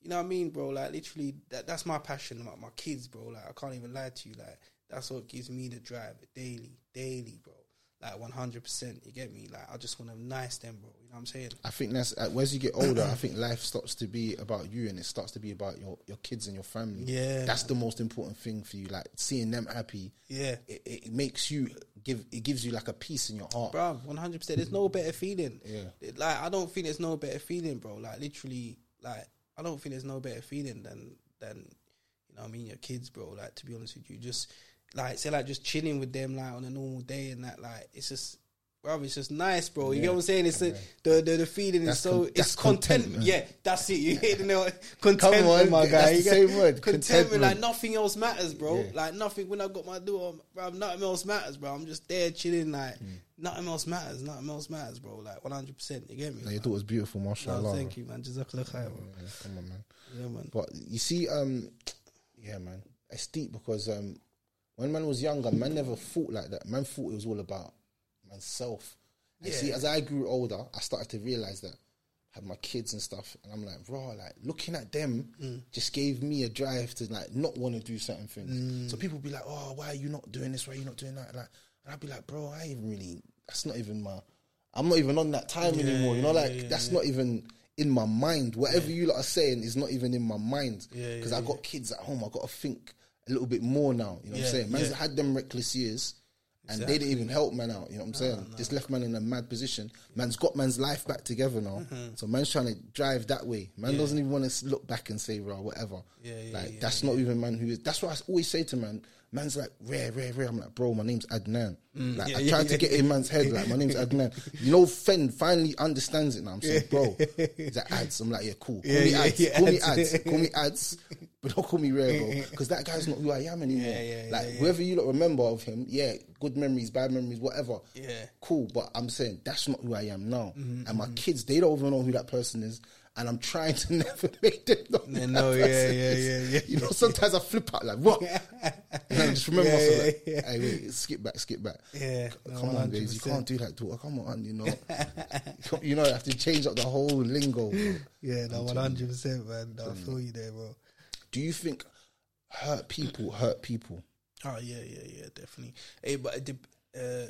You know what I mean, bro? Like literally, that that's my passion about my kids, bro. Like I can't even lie to you. Like that's what gives me the drive daily, daily, bro. Like one hundred percent. You get me? Like I just want to nice them, bro. You know what I'm saying? I think that's uh, as you get older. I think life starts to be about you, and it starts to be about your, your kids and your family. Yeah. that's the most important thing for you. Like seeing them happy. Yeah. it, it makes you give. It gives you like a peace in your heart. bro. One hundred percent. There's no better feeling. Yeah. Like I don't think there's no better feeling, bro. Like literally, like I don't think there's no better feeling than than you know what I mean your kids, bro. Like to be honest with you, just like say like just chilling with them like on a normal day and that like it's just. Bro, it's just nice, bro. You get what I'm saying? It's a, the, the the feeling That's is so con- it's that's contentment. contentment. Yeah, that's it. You hit the nail. Contentment, Come on, my guy. the You get- same word, Contentment, contentment. like nothing else matters, bro. Yeah. Like nothing. When I got my daughter, bro, nothing else matters, bro. I'm just there chilling, like Hmm. nothing else matters. Nothing else matters, bro. Like 100. percent You get me? Like, your daughter's beautiful, No, mashallah. thank you, man. Jazakallah khair. Yeah, come on, man. Yeah, man. But you see, um, yeah, man, it's deep because um, when man was younger, man never thought like that. Man thought it was all about man's self. And see, as I grew older, I started to realize that I had my kids and stuff, and I'm like, raw, like looking at them Mm. just gave me a drive to like not want to do certain things. Mm. So people be like, oh, why are you not doing this? Why are you not doing that? Like, and I'd be like, bro, I ain't really. That's not even my. I'm not even on that time anymore. You know, like that's not even in my mind. Whatever you lot are saying is not even in my mind. Because yeah, I got kids at home. I got to think a little bit more now. You know what I'm saying? Man's yeah. had them reckless years. And they didn't even help man out, you know what I'm saying? This left man in a mad position. Man's got man's life back together now. Mm-hmm. So man's trying to drive that way. Man doesn't even want to look back and say, "Raw, whatever." Yeah, yeah, like yeah, that's not even man who is. That's what I always say to man. Man's like rare, rare, rare. I'm like, bro, my name's Adnan. like Mm, yeah, I yeah, tried to yeah, get in man's head, like my name's Adnan. You know, Fen finally understands it now. I'm saying, bro, he's like ads. I'm like, yeah, cool. Call Yeah, me ads. yeah, call me ads. call me ads. But don't call me rare. Because that guy's not who I am anymore. Yeah, yeah, like yeah, yeah. whoever you remember of him, yeah, good memories, bad memories, whatever. Yeah. Cool. But I'm saying that's not who I am now. Mm-hmm, and my kids, they don't even know who that person is. And I'm trying to never make them know. They know, yeah, yeah, yeah, yeah, You know, sometimes I flip out like, what? and I just remember myself yeah, like, yeah. hey, wait, skip back, skip back. Yeah, no, Come on, guys, you can't do that, daughter. Come on, you know. you know, I have to change up the whole lingo. bro. Yeah, no, 100, percent man. No, I feel you there, bro. Do you think hurt people hurt people? Oh yeah, yeah, yeah, definitely. Hey, but it, dep- uh,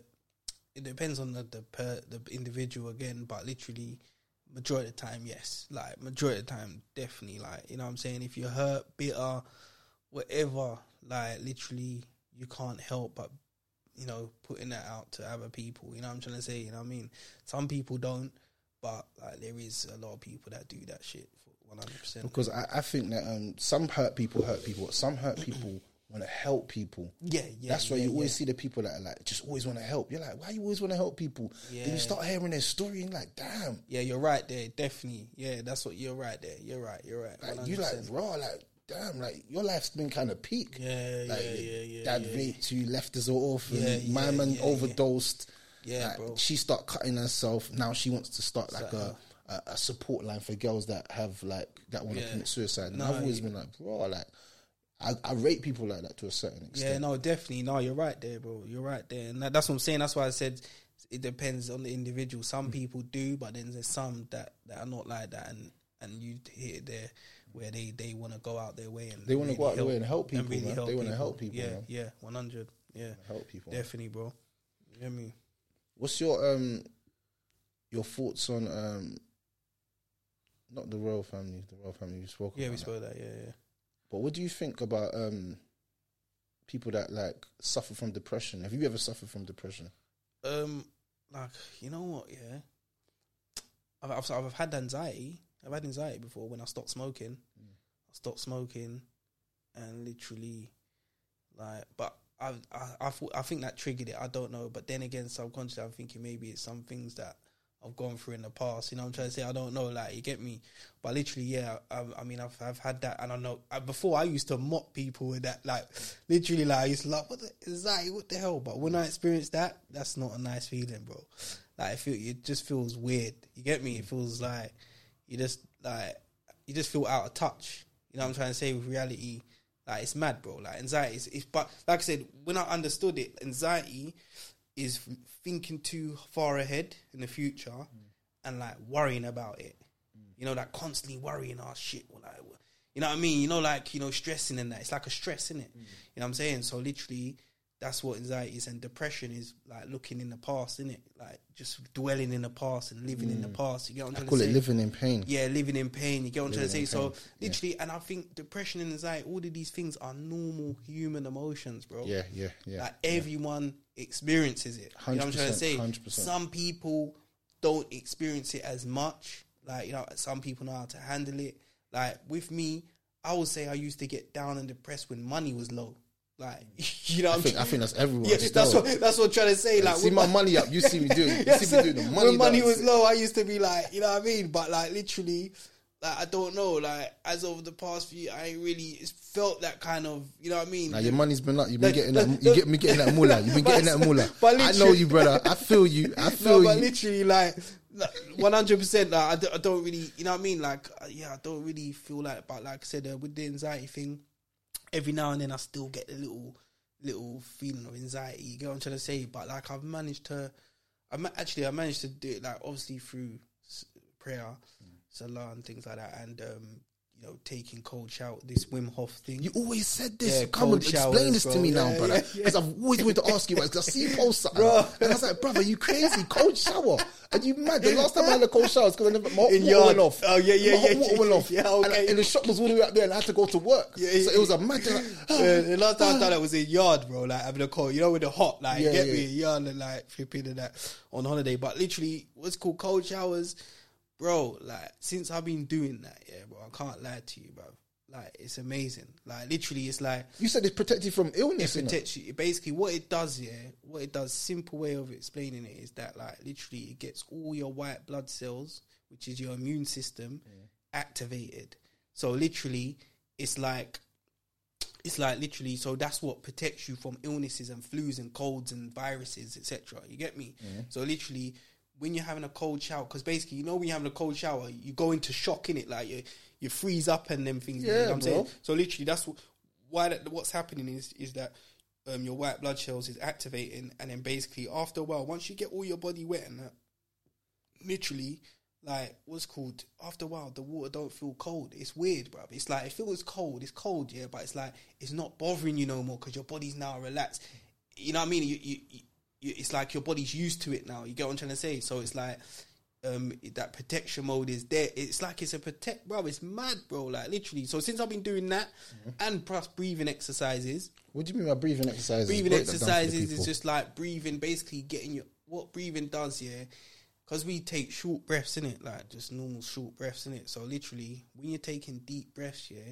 it depends on the the, per, the individual again. But literally, majority of the time, yes. Like majority of the time, definitely. Like you know, what I'm saying if you're hurt, bitter, whatever. Like literally, you can't help but you know putting that out to other people. You know what I'm trying to say. You know what I mean? Some people don't, but like there is a lot of people that do that shit for 100. percent Because I, I think that um, some hurt people hurt people. Some hurt people want to help people. Yeah, yeah. That's why yeah, you always yeah. see the people that are like just always want to help. You're like, why you always want to help people? Then you start hearing their story and like, damn, Yeah, you're right there. Definitely. Yeah, that's what you're right there. You're right. You're right. like you like 100%. raw, like damn, like your life's been kind of peak. Yeah, like yeah, yeah, yeah, Dad yeah. raped you, left as an orphan. Yeah, My yeah, man yeah, overdosed. Yeah, Like, bro. She start cutting herself. Now she wants to start like a, a a support line for girls that have like that want to Yeah. commit suicide. And No, I've always you- been like, bro, like I, I rate people like that to a certain extent. Yeah, no, definitely. No, you're right there, bro. You're right there, and that, that's what I'm saying. That's why I said it depends on the individual. Mm. Some people do, but then there's some that, that are not like that, and and you hit it there where they they want to go out their way and They wanna go out their way and help people, really man. They wanna help people, Yeah, man. yeah, one hundred. Yeah, help people. definitely, bro. You know what I mean? What's your um your thoughts on um not the royal family, the royal family you spoke Yeah, we spoke that. Yeah, yeah. But what do you think about um people that like suffer from depression? Have you ever suffered from depression? Um, like you know what? Yeah, I've, I've I've had anxiety. I've had anxiety before when I stopped smoking. I stopped smoking, and literally, like, but I I I, thought, I think that triggered it. I don't know, but then again, subconsciously, I'm thinking maybe it's some things that I've gone through in the past. You know, what I'm trying to say I don't know. Like, you get me? But literally, yeah. I, I mean, I've I've had that, and I know I, before I used to mock people with that. Like, literally, like I used to like, what the anxiety? What the hell? But when I experienced that, that's not a nice feeling, bro. Like, I feel it just feels weird. You get me? It feels like you just like you just feel out of touch. You know what I'm trying to say with reality. Like it's mad, bro. Like anxiety is, is but like I said, when I understood it, anxiety is thinking too far ahead in the future mm. and like worrying about it. Mm. You know, like constantly worrying, oh shit, well, like, you know what I mean? You know, like, you know, stressing and that. It's like a stress, isn't it? Mm. You know what I'm saying? So literally that's what anxiety is and depression is like looking in the past, isn't it? Like just dwelling in the past and living in the past. You get what I'm I trying call to it say? living in pain. Yeah, living in pain. You get what I'm trying to say? Living in So pain, yeah. literally, and I think depression and anxiety, all of these things are normal human emotions, bro. Yeah, yeah, yeah. Like everyone experiences it. You know what I'm trying to say? 100%. Some people don't experience it as much. Like, you know, some people know how to handle it. Like with me, I would say I used to get down and depressed when money was low. Like, you know, I think I think that's everyone. yeah, still. that's what that's what I'm trying to say. Like, see with my money up, you see me doing. You Yeah, see so me doing the money. when money was low, I used to be like, you know what I mean? But like literally, like I don't know, like as over the past few, I ain't really felt that kind of, you know what I mean? Now your money's been up. You've been Like- getting that. You get me getting that moolah. You've been getting that moolah. but I know you, brother. I feel you. I feel no, but you. literally, like one hundred percent. Like I don't, I don't really, you know what I mean? Like uh, yeah, I don't really feel like. But like I said, uh, with the anxiety thing, every now and then I still get a little, little feeling of anxiety. You get what I'm trying to say? But like I've managed to, I ma- actually I managed to do it like obviously through prayer, salah and things like that, and um, you know taking cold shower, this Wim Hof thing. You always said this. Yeah, Come on, cold explain showers, this to bro. me now, Yeah, brother. Because yeah. I've always wanted to ask you. Because I see you post something, Bro. and I was like, brother, you crazy? Cold shower? Are you mad? The last time I had a cold shower was because I never my hot In water yard. went off. Oh, yeah, yeah, my yeah, water yeah, went off. yeah, And, okay. and the shop was all the way up there, and I had to go to work. Yeah, so it was a mad. Like, the last time I done that was in yard, bro. Like having a cold, you know, with the hot, like Yeah, get yeah. me in yard and like flipping and that on holiday. But literally, what's called cold showers, bro. Like since I've been doing that, yeah, bro. I can't lie to you, bro. Like it's amazing. Like literally, it's like you said it's protected from illness. it protects you. Basically, what it does, yeah, what it does. Simple way of explaining it is that, like, literally, it gets all your white blood cells, which is your immune system, activated. So literally, it's like it's like literally so that's what protects you from illnesses and flus and colds and viruses etc you get me so literally when you're having a cold shower because basically you know when you're having a cold shower you go into shock in it like you you freeze up and them things you know Yeah, what I'm bro. saying? so literally that's what, why that, what's happening is is that um, your white blood cells is activating and then basically after a while once you get all your body wet and that literally like what's called after a while the water don't feel cold. It's weird bro it's like it feels cold. It's cold yeah but it's like it's not bothering you no more because your body's now relaxed. You know what i mean? You, you, you, it's like your body's used to it now you get what i'm trying to say so it's like um that protection mode is there it's like it's a protect bro it's mad bro like literally so since i've been doing that and plus breathing exercises What do you mean by breathing exercises? breathing Break that down for the exercises is just like breathing, basically getting your what breathing does, yeah. Because we take short breaths in it, like just normal short breaths in it. So literally, when you're taking deep breaths, yeah,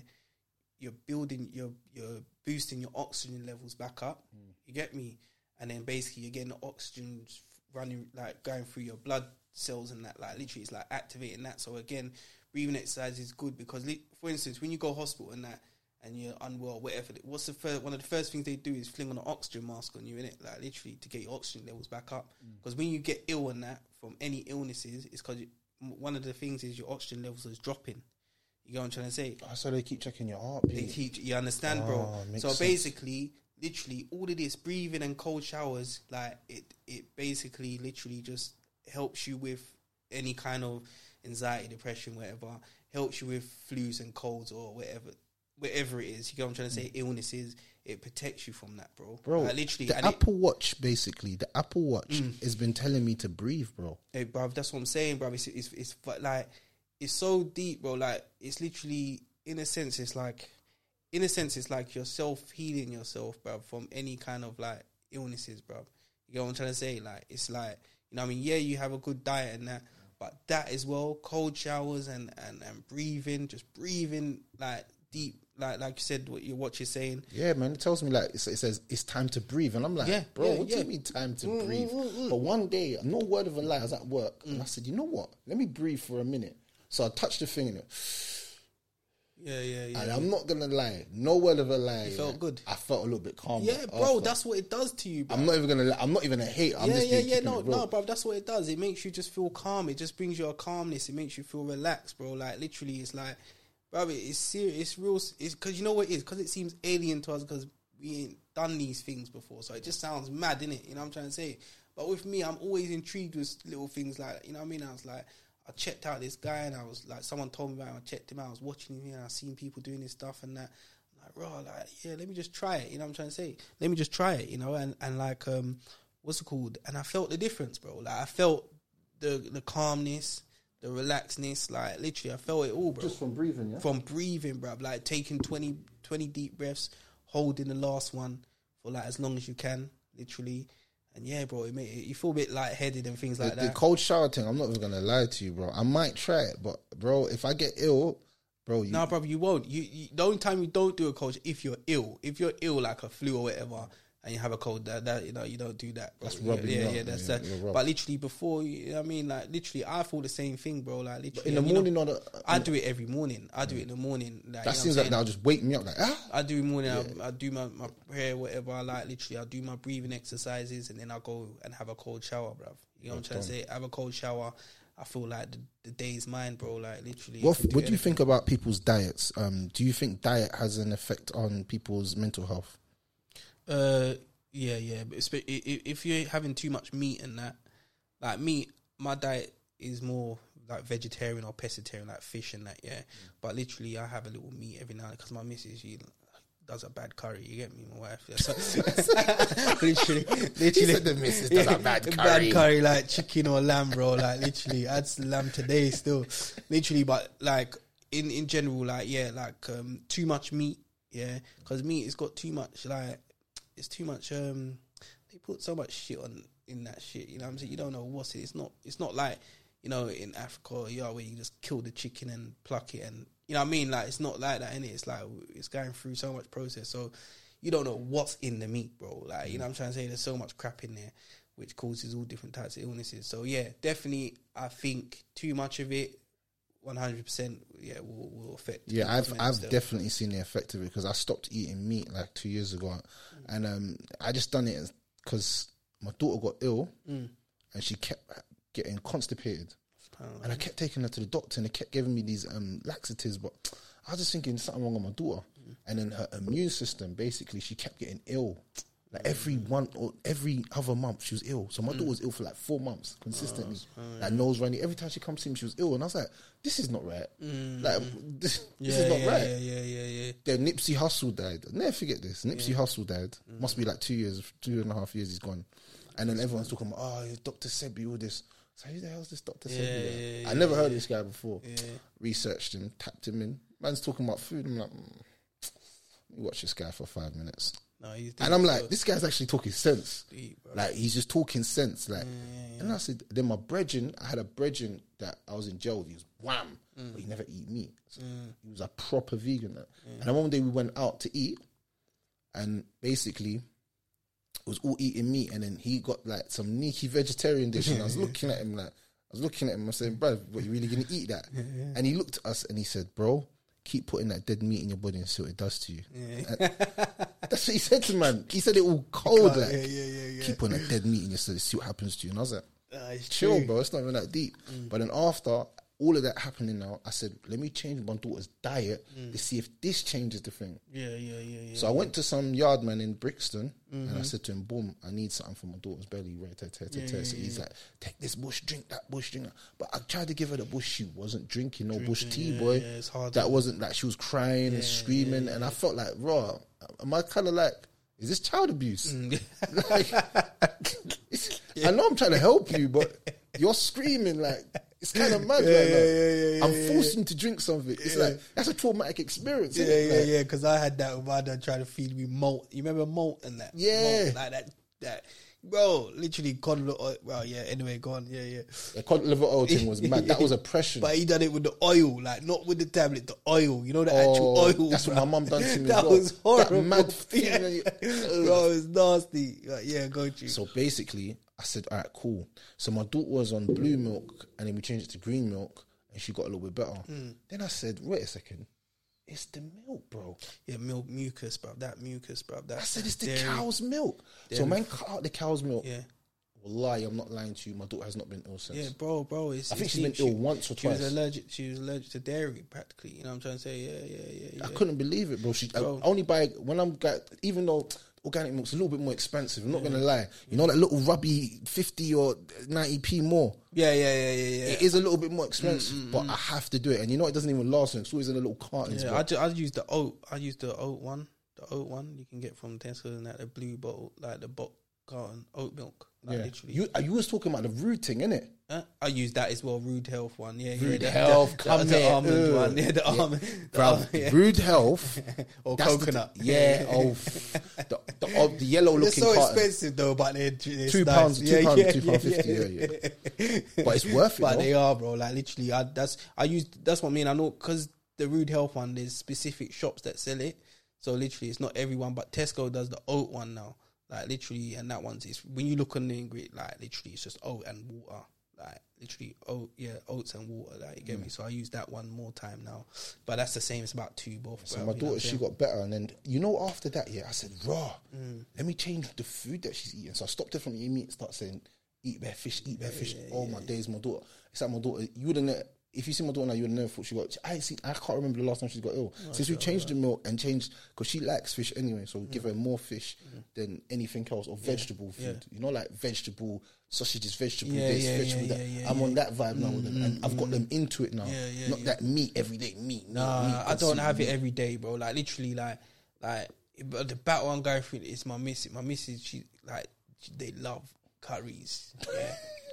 you're building, you're you're boosting your oxygen levels back up. You get me? And then basically, you're getting the oxygen running, like going through your blood cells and that. Like literally, it's like activating that. So again, breathing exercise is good because, li- for instance, when you go hospital and that, and you're unwell, whatever. What's the first, one of the first things they do is fling on an oxygen mask on you, in it, Like literally to get your oxygen levels back up. Because when you get ill and that from any illnesses, it's because one of the things is your oxygen levels is dropping. You get what I'm trying to say? Oh, so they keep checking your heart. They teach you understand, bro. Ah, So sense. basically, literally, all of this breathing and cold showers, like it, it basically, literally, just helps you with any kind of anxiety, depression, whatever. Helps you with flus and colds or whatever, whatever it is. You get what I'm trying to say? Illnesses. It protects you from that, bro. Bro, Like, literally, the and it- Mm. Apple Watch, basically, the Apple Watch has been telling me to breathe, bro. Hey, bruv, that's what I'm saying, bro. It's, it's, it's but like, it's so deep, bro. Like, it's literally, in a sense, it's like, in a sense, it's like you're self healing yourself, bruv, from any kind of like illnesses, bro. You know what I'm trying to say? Like, it's like, you know, what I mean, yeah, you have a good diet and that, but that as well, cold showers and and and breathing, just breathing like deep, like like you said, what your watch is saying. Yeah, man. It tells me like it's- it says it's time to breathe, and I'm like, Yeah, bro, yeah, what do you mean time to Mm, breathe? mm, mm, mm. But one day, no word of a lie, I was at work, and I said, you know what? Let me breathe for a minute. So I touched the thing, and, it, Yeah, yeah, yeah. and I'm not gonna lie, no word of a lie. You felt yeah, good? I felt a little bit calmer. yeah, bro, after. that's what it does to you, bro. I'm not even gonna. I'm not even a hate. I'm yeah, just yeah, yeah. No, it no, bro. That's what it does. It makes you just feel calm. It just brings you a calmness. It makes you feel relaxed, bro. Like literally, it's like, bro, it's serious. It's real. It's because you know what it is. Because it seems alien to us. Because we ain't done these things before. So it just sounds mad, innit? You know what I'm trying to say? But with me, I'm always intrigued with little things like, you know what I mean? I was like, I checked out this guy, and I was like, someone told me about him. I checked him out. I was watching him, and I seen people doing this stuff and that. I'm like, bro, like, yeah, let me just try it. You know what I'm trying to say? Let me just try it. You know, and and like, um, what's it called? And I felt the difference, bro. Like, I felt the the calmness, the relaxedness. Like, literally, I felt it all, bro. Just from breathing, yeah. From breathing, bro. Like taking 20, 20 deep breaths, holding the last one for like as long as you can, literally. And yeah, bro, it made, you feel a bit lightheaded and things like the that. The cold shower thing, I'm not even gonna lie to you, bro. I might try it, but bro, if I get ill, bro, you, No, bro, you won't. You, you the only time you don't do a cold if you're ill, if you're ill like a flu or whatever, and you have a cold, that, that you know you don't do that. Bro. That's yeah, rubbing yeah, yeah, up, that's yeah, that. But literally before, you know I mean, like literally, I thought the same thing, bro. Like literally, in the morning know, or the, I do it every morning. I do it in the morning. Like, that seems like that'll just wake me up. Like ah, I do morning. I, I do my, my prayer, whatever I like. Literally, I do my breathing exercises, and then I go and have a cold shower, bruv. You know what I'm trying to say? Have a cold shower. I feel like the, the day is mine, bro. Like literally. what could what do you think about people's diets? Um, do you think diet has an effect on people's mental health? Uh, yeah, yeah. But espe- i- i- if you're having too much meat and that, like meat, my diet is more like vegetarian or pescatarian, like fish and that. Yeah, but literally, I have a little meat every now and because my missus she does a bad curry. You get me, my wife. That's- literally, literally, said the missus does a bad curry. bad curry, like chicken or lamb, bro. Like literally, I had lamb today still. Literally, but like in in general, like yeah, like um too much meat, yeah, because meat it's got too much like it's too much. Um, they put so much shit on in that shit. You know what I'm saying? You don't know what's it. It's not. It's not like you know in Africa, or yeah, where you just kill the chicken and pluck it, and you know what I mean. Like it's not like that. In it, it's like it's going through so much process. So you don't know what's in the meat, bro. Like you know what I'm trying to say. There's so much crap in there, which causes all different types of illnesses. So yeah, definitely, I think too much of it. One hundred percent, yeah, will, will affect. Yeah, I've I've mental definitely seen the effect of it because I stopped eating meat like two years ago, and um, I just done it because my daughter got ill, Mm. and she kept getting constipated, and I kept taking her to the doctor, and they kept giving me these um laxatives, but I was just thinking something wrong with my daughter, and then her immune system basically she kept getting ill. Like every one or every other month, she was ill. So my daughter was ill for like four months consistently. like nose running. Every time she comes to me, she was ill, and I was like, "This is not right. Like this, this is not yeah, right." yeah, yeah, yeah, yeah. Then Nipsey Hussle died. I'll never forget this. Nipsey Hussle died. Must be like two years, two and a half years he's gone. And then everyone's talking about, oh, Dr. Sebi, all this. So who the hell's this. Sebi? Yeah, guy? yeah, I never heard of this guy before. Researched him, tapped him in. Man's talking about food. I'm like, mm, let me watch this guy for five minutes. No, And I'm like, this guy's actually talking sense. Deep. Like he's just talking sense. Like, and I said, then my brethren, I had a brethren that I was in jail with. He was wham, Mm. but he never eat meat. So He was a proper vegan. like. And then one day we went out to eat, and basically it was all eating meat. And then he got like some sneaky vegetarian dish, and I was looking at him like, I was looking at him. I was saying, "Bro, what you really gonna eat that?" And he looked at us and he said, "Bro." Keep putting that dead meat in your body and see what it does to you. And that's what he said to man. He said it all cold, like yeah, yeah, yeah, yeah. keep putting that dead meat in your body, see what happens to you. And I was like, Uh, it's chill, true. bro. It's not even that deep. But then after all of that happening now, I said, let me change my daughter's diet to see if this changes the thing. Yeah, yeah, yeah, yeah. So I went to some yard man in Brixton and I said to him, boom, I need something for my daughter's belly. Right, te- te- te- te. So he's like, take this bush, drink that bush, drink that. But I tried to give her the bush. She wasn't drinking no bush tea, yeah, boy. yeah, it's hard, that wasn't like she was crying and screaming. And I felt like, raw, am I kind of like, is this child abuse? Mm. like, I know I'm trying to help you, but you're screaming like, it's kind of mad right now. yeah, yeah, I'm yeah, forcing to drink something. It's like, that's a traumatic experience. Yeah, yeah, Like, yeah. Because I had that with my dad trying to feed me malt. You remember malt and that? Yeah. Malt, like that. That bro, literally cod liver oil. Well, yeah. Anyway, go on. Yeah, yeah. The cod liver oil thing was mad. That was oppression. But he done it with the oil, like not with the tablet, the oil. You know the Oh, actual oil. that's what my mum done to me That well. was That horrible. mad thing Yeah. that bro, it's nasty. Like, yeah, go to. So basically, I said, all right, cool. So my daughter was on blue milk, and then we changed it to green milk, and she got a little bit better. Hmm. Then I said, wait a second, it's the milk, bro. yeah, milk mucus, bro. That mucus, bro. That I said, it's the dairy. cow's milk. So man cut out the cow's milk. Yeah. Lie, I'm not lying to you. My daughter has not been ill since. Yeah, bro, bro. It's, I think it's she's been deep. ill once or she was twice. allergic. She was allergic to dairy, practically. You know what I'm trying to say? Yeah, yeah, yeah. yeah. I couldn't believe it, bro. She I only by when I'm got, even though organic milk's a little bit more expensive. I'm not gonna lie. You know that little rubby fifty or ninety p more. Yeah, yeah, yeah, yeah, yeah. It is a little bit more expensive, mm, mm, but mm. I have to do it. And you know it doesn't even last long. It's always in a little carton. Yeah, I, ju- I use the oat. I use the oat one. The oat one you can get from Tesco and that the blue bottle, like the bot carton oat milk. Like yeah. literally. You, uh, you was talking about the rude thing, innit? Huh? I use that as well. Rude health one. Yeah, Rude yeah, the, Health, the, come the, the almond one. Yeah, the Yeah. almond. the Bruv, almond, yeah. rude health Or that's the coconut. yeah, oh, the, the, oh, the yellow They're looking so carton. expensive though, but they're it's Two nice. pounds, two Yeah, pounds, yeah, two yeah, pound fifty, yeah, But it's worth it. But though. they are, bro. Like literally, I that's I use that's what I mean. I know because the Rude Health one, there's specific shops that sell it. So literally, it's not everyone, but Tesco does the oat one now. Like literally, and that one's is when you look on the ingredient, like literally, it's just oat and water. Like literally, oat, yeah, oats and water. Like you get Mm. me. So I use that one more time now. But that's the same. It's about two both. So bro, my daughter, she got better, and then you know after that, yeah, I said, "Raw, let me change the food that she's eating." So I stopped her from eating meat, and start saying, "Eat bare fish, eat bare fish." oh my days, my daughter. It's like my daughter. You wouldn't. know- If you see my daughter now, you would never thought she got. I seen. I can't remember the last time she got ill. Since we changed the milk and changed, because she likes fish anyway, so we give her more fish than anything else or vegetable food. You know, like vegetable sausages, vegetable Yeah, this, yeah, vegetable yeah, that. yeah, I'm yeah. on that vibe now, with them, and I've got mm-hmm. them into it now. Yeah, yeah, Not yeah. that meat every day, meat. meat, Nah, meat, I don't have it every day, bro. Like literally, like like but the battle I'm going through is my missus. My missus, she like she, they love curries.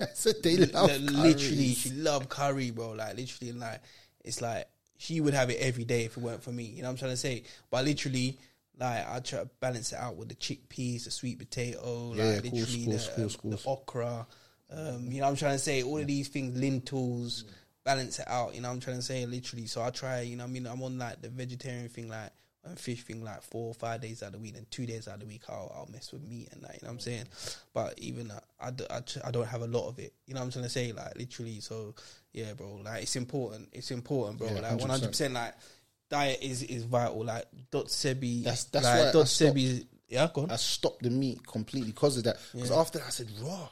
Yeah, said they love Li- literally, she love curry, bro. Like literally, like it's like she would have it every day if it weren't for me. You know what I'm trying to say? But literally. Like I try to balance it out with the chickpeas, the sweet potato, Yeah, like course, literally course, the, course, um, the okra. Um, you know what I'm trying to say? All of these things, lentils, balance it out. You know what I'm trying to say? Literally. So I try, you know I mean? I'm on like the vegetarian thing, like and fish thing, like four or five days out of the week. And two days out of the week, I'll, I'll mess with meat and that. You know what I'm saying? But even uh, I, d- I, I don't have a lot of it. You know what I'm trying to say? Like literally. So yeah, bro. Like it's important. It's important, bro. Yeah, like 100. percent Like diet is is vital. Like Dot Sebi. That's- that's like, why I Dot stopped. Sebi. Yeah, go on. I stopped the meat completely because of that. Because after that, I said, raw.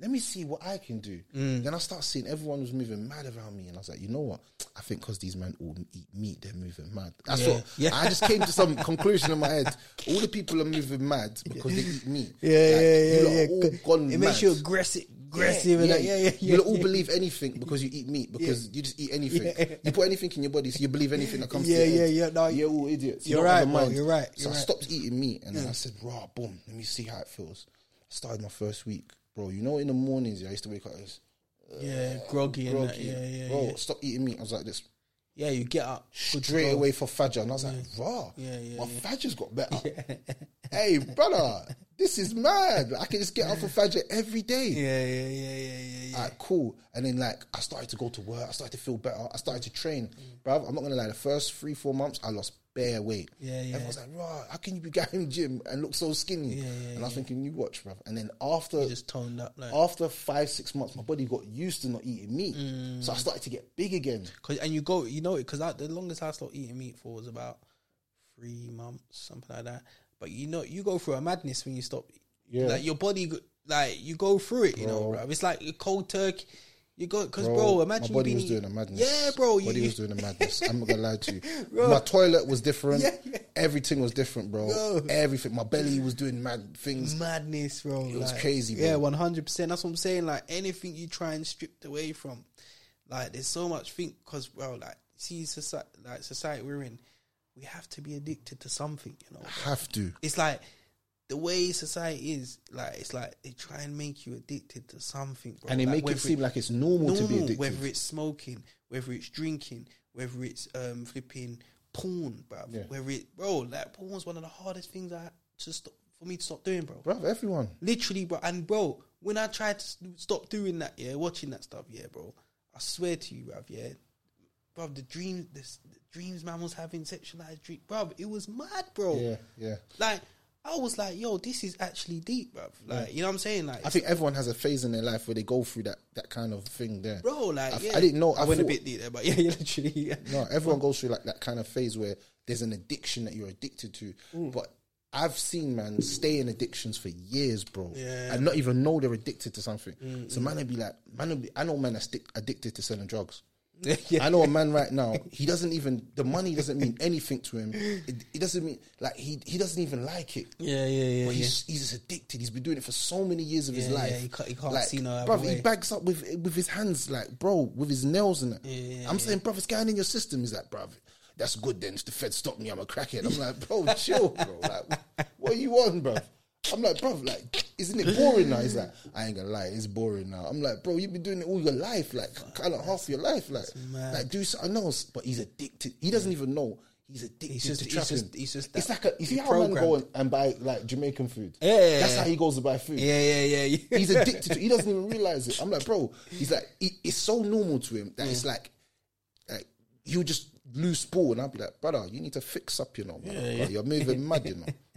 Let me see what I can do. Mm. Then I start seeing everyone was moving mad around me, and I was like, you know what? I think because these men all eat meat, they're moving mad. That's Yeah. what. Yeah. I just came to some conclusion in my head. All the people are moving mad because they eat meat. Yeah, Like, yeah, yeah, yeah. all gone it mad. makes you aggressive, aggressive, and like, yeah, yeah, yeah. You lot all believe anything because you eat meat because you just eat anything. Yeah. You put anything in your body, so you believe anything that comes. Yeah, to your head. yeah, yeah, no, you're all idiots. You you're right, bro, you're right, So you're I right. stopped eating meat, and then I said, "Raw, boom. Let me see how it feels." Started my first week, bro. You know, in the mornings, yeah, I used to wake up. I was yeah, groggy, and that. Yeah, yeah, bro, yeah. stop eating meat. I was like this Yeah, you get up straight away for Fajr, and I was like, "Raw, Yeah, yeah, my yeah. Fajr's got better." hey, brother, this is mad. I can just get up for Fajr every day. Yeah, yeah, yeah, yeah, yeah, yeah. Alright, cool. And then like I started to go to work. I started to feel better. I started to train, Mm. bruv. I'm not gonna lie. The first three four months, I lost bare weight. Yeah, yeah. Everyone's like, "Right, how can you be going gym and look so skinny?" Yeah, yeah, and I was yeah. thinking, "You watch, bruv." And then after You just toned up, like. after five six months, my body got used to not eating meat, so Mm. I started to get big again. Cause, and you go, you know, it, because the longest I stopped eating meat for was about three months, something like that. But you know, you go through a madness when you stop. Yeah. like your body, like you go through it. You know, Bro. bro. It's like a cold turkey. You go because, bro, Bro, Imagine my body you was doing a madness. Yeah, bro. body you, was doing a madness. I'm not gonna lie to you. My toilet was different. Yeah, yeah. Everything was different, bro. Bro. Everything. My belly was doing mad things. madness, bro. It was crazy, bro. Yeah, one hundred percent. That's what I'm saying. Like anything you try and strip away from, like there's so much thing because, bro, like see, society, like society we're in, we have to be addicted to something. You know, bro. Have to. it's like the way society is. Like it's like they try and make you addicted to something, bro. And they Like, make it seem like it's normal, to be addicted. Whether it's smoking, whether it's drinking, whether it's um flipping porn, bro. Yeah. Whether it, bro, like porn's one of the hardest things I to stop for me to stop doing, bro. Bruv, everyone. Literally, bro. And bro, when I tried to stop doing that, yeah, watching that stuff, yeah, bro. I swear to you, bro, yeah, bro. The dreams, the, the dreams man was having sexualized dream, bro. It was mad, bro. Yeah, yeah. Like I was like, yo, this is actually deep, bro. Like, you know what I'm saying? Like, I think everyone has a phase in their life where they go through that, that kind of thing there. bro, like, I, yeah. I didn't know. I, went a bit deep there, but yeah, yeah literally, yeah. No, everyone goes through like that kind of phase where there's an addiction that you're addicted to. Mm. But I've seen man stay in addictions for years, bro, Yeah. and not even know they're addicted to something. So man, would be like, man, be, I know man that's stick, addicted to selling drugs. yeah. I know a man right now. He doesn't even the money doesn't mean anything to him. It, it doesn't mean like he he doesn't even like it. Yeah, yeah, yeah, But yeah. he's he's just addicted. He's been doing it for so many years of his life. yeah, he can't- he can't like, see no other bruv, way. he bags up with with his hands, like bro, with his nails and that. Yeah, I'm saying, bruv, it's going in your system. He's like, bruv, that's good. Then if the Fed stop me, I'm a crackhead. I'm like, bro, chill, bro. Like, what are you on, bruv? I'm like, bro, like, isn't it boring now? He's like, I ain't gonna lie, it's boring now. I'm like, bro, you've been doing it all your life, like, kind of half your life, like, like, do something else. But he's addicted. He doesn't even know. He's addicted He's just- to he's trapping. just- he's just it's like a. You see he's how man go and, and buy like Jamaican food? Yeah, yeah, that's how he goes to buy food. Yeah, yeah, yeah, yeah. He's addicted to. He doesn't even realize it. I'm like, bro. He's like, it, it's so normal to him that it's like, like he'll just lose ball, and I'll be like, brother, you need to fix up, you know, brother. Bro, You're moving mad, you know.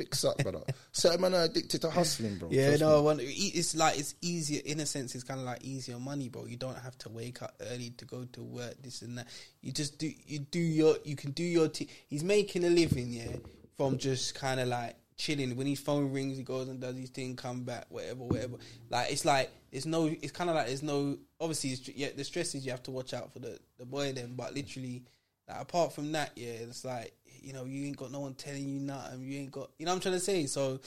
fix up, brother. Certain man are addicted to hustling, bro. Yeah, Trust no, one, it's like it's easier in a sense. It's kind of like easier money, bro. You don't have to wake up early to go to work, this and that. You just do, you do your, you can do your. T- he's making a living, yeah, from just kind of like chilling. When his phone rings, he goes and does his thing, come back, whatever, whatever. Like it's like it's no, it's kind of like there's no. Obviously, it's, yeah, the stress is you have to watch out for the the boy then, but literally. Like, apart from that, yeah, it's like you know you ain't got no one telling you nothing. You ain't got, you know, what I'm trying to say. So,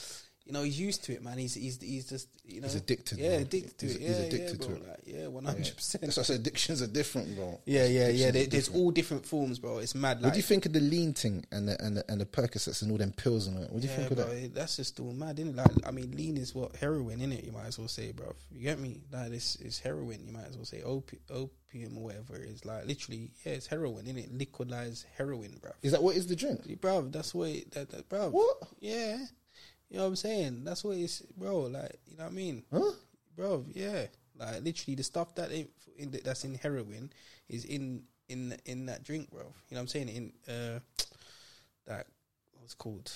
you know, he's used to it, man. He's he's he's just you know He's addicted, Yeah, bro. addicted to He's- it. he's Yeah, addicted yeah, to it. Like, yeah, one hundred percent. That's why I said addictions are different, bro. Yeah, yeah, yeah. Addictions are there's all different forms, bro. It's mad. Like, What do you think of the lean thing and the and the, and the Percocets and all them pills and all that? What do you yeah, think of bro, that? that's just all mad, isn't it? Like, I mean, lean is what heroin, in it. You might as well say, bro. You get me? Like, this is heroin. You might as well say opi- opium or whatever it is. Like, literally, yeah, it's heroin, in it? Liquidized heroin, bro. Is that what is the drink? bro. That's what, it, that, that, bro. What? Yeah, you know what I'm saying. That's what it's, bro. Like, you know what I mean, Huh? bro. Yeah, like literally the stuff that in, in the, that's in heroin is in in in that drink, bro. You know what I'm saying? In uh, that what's called.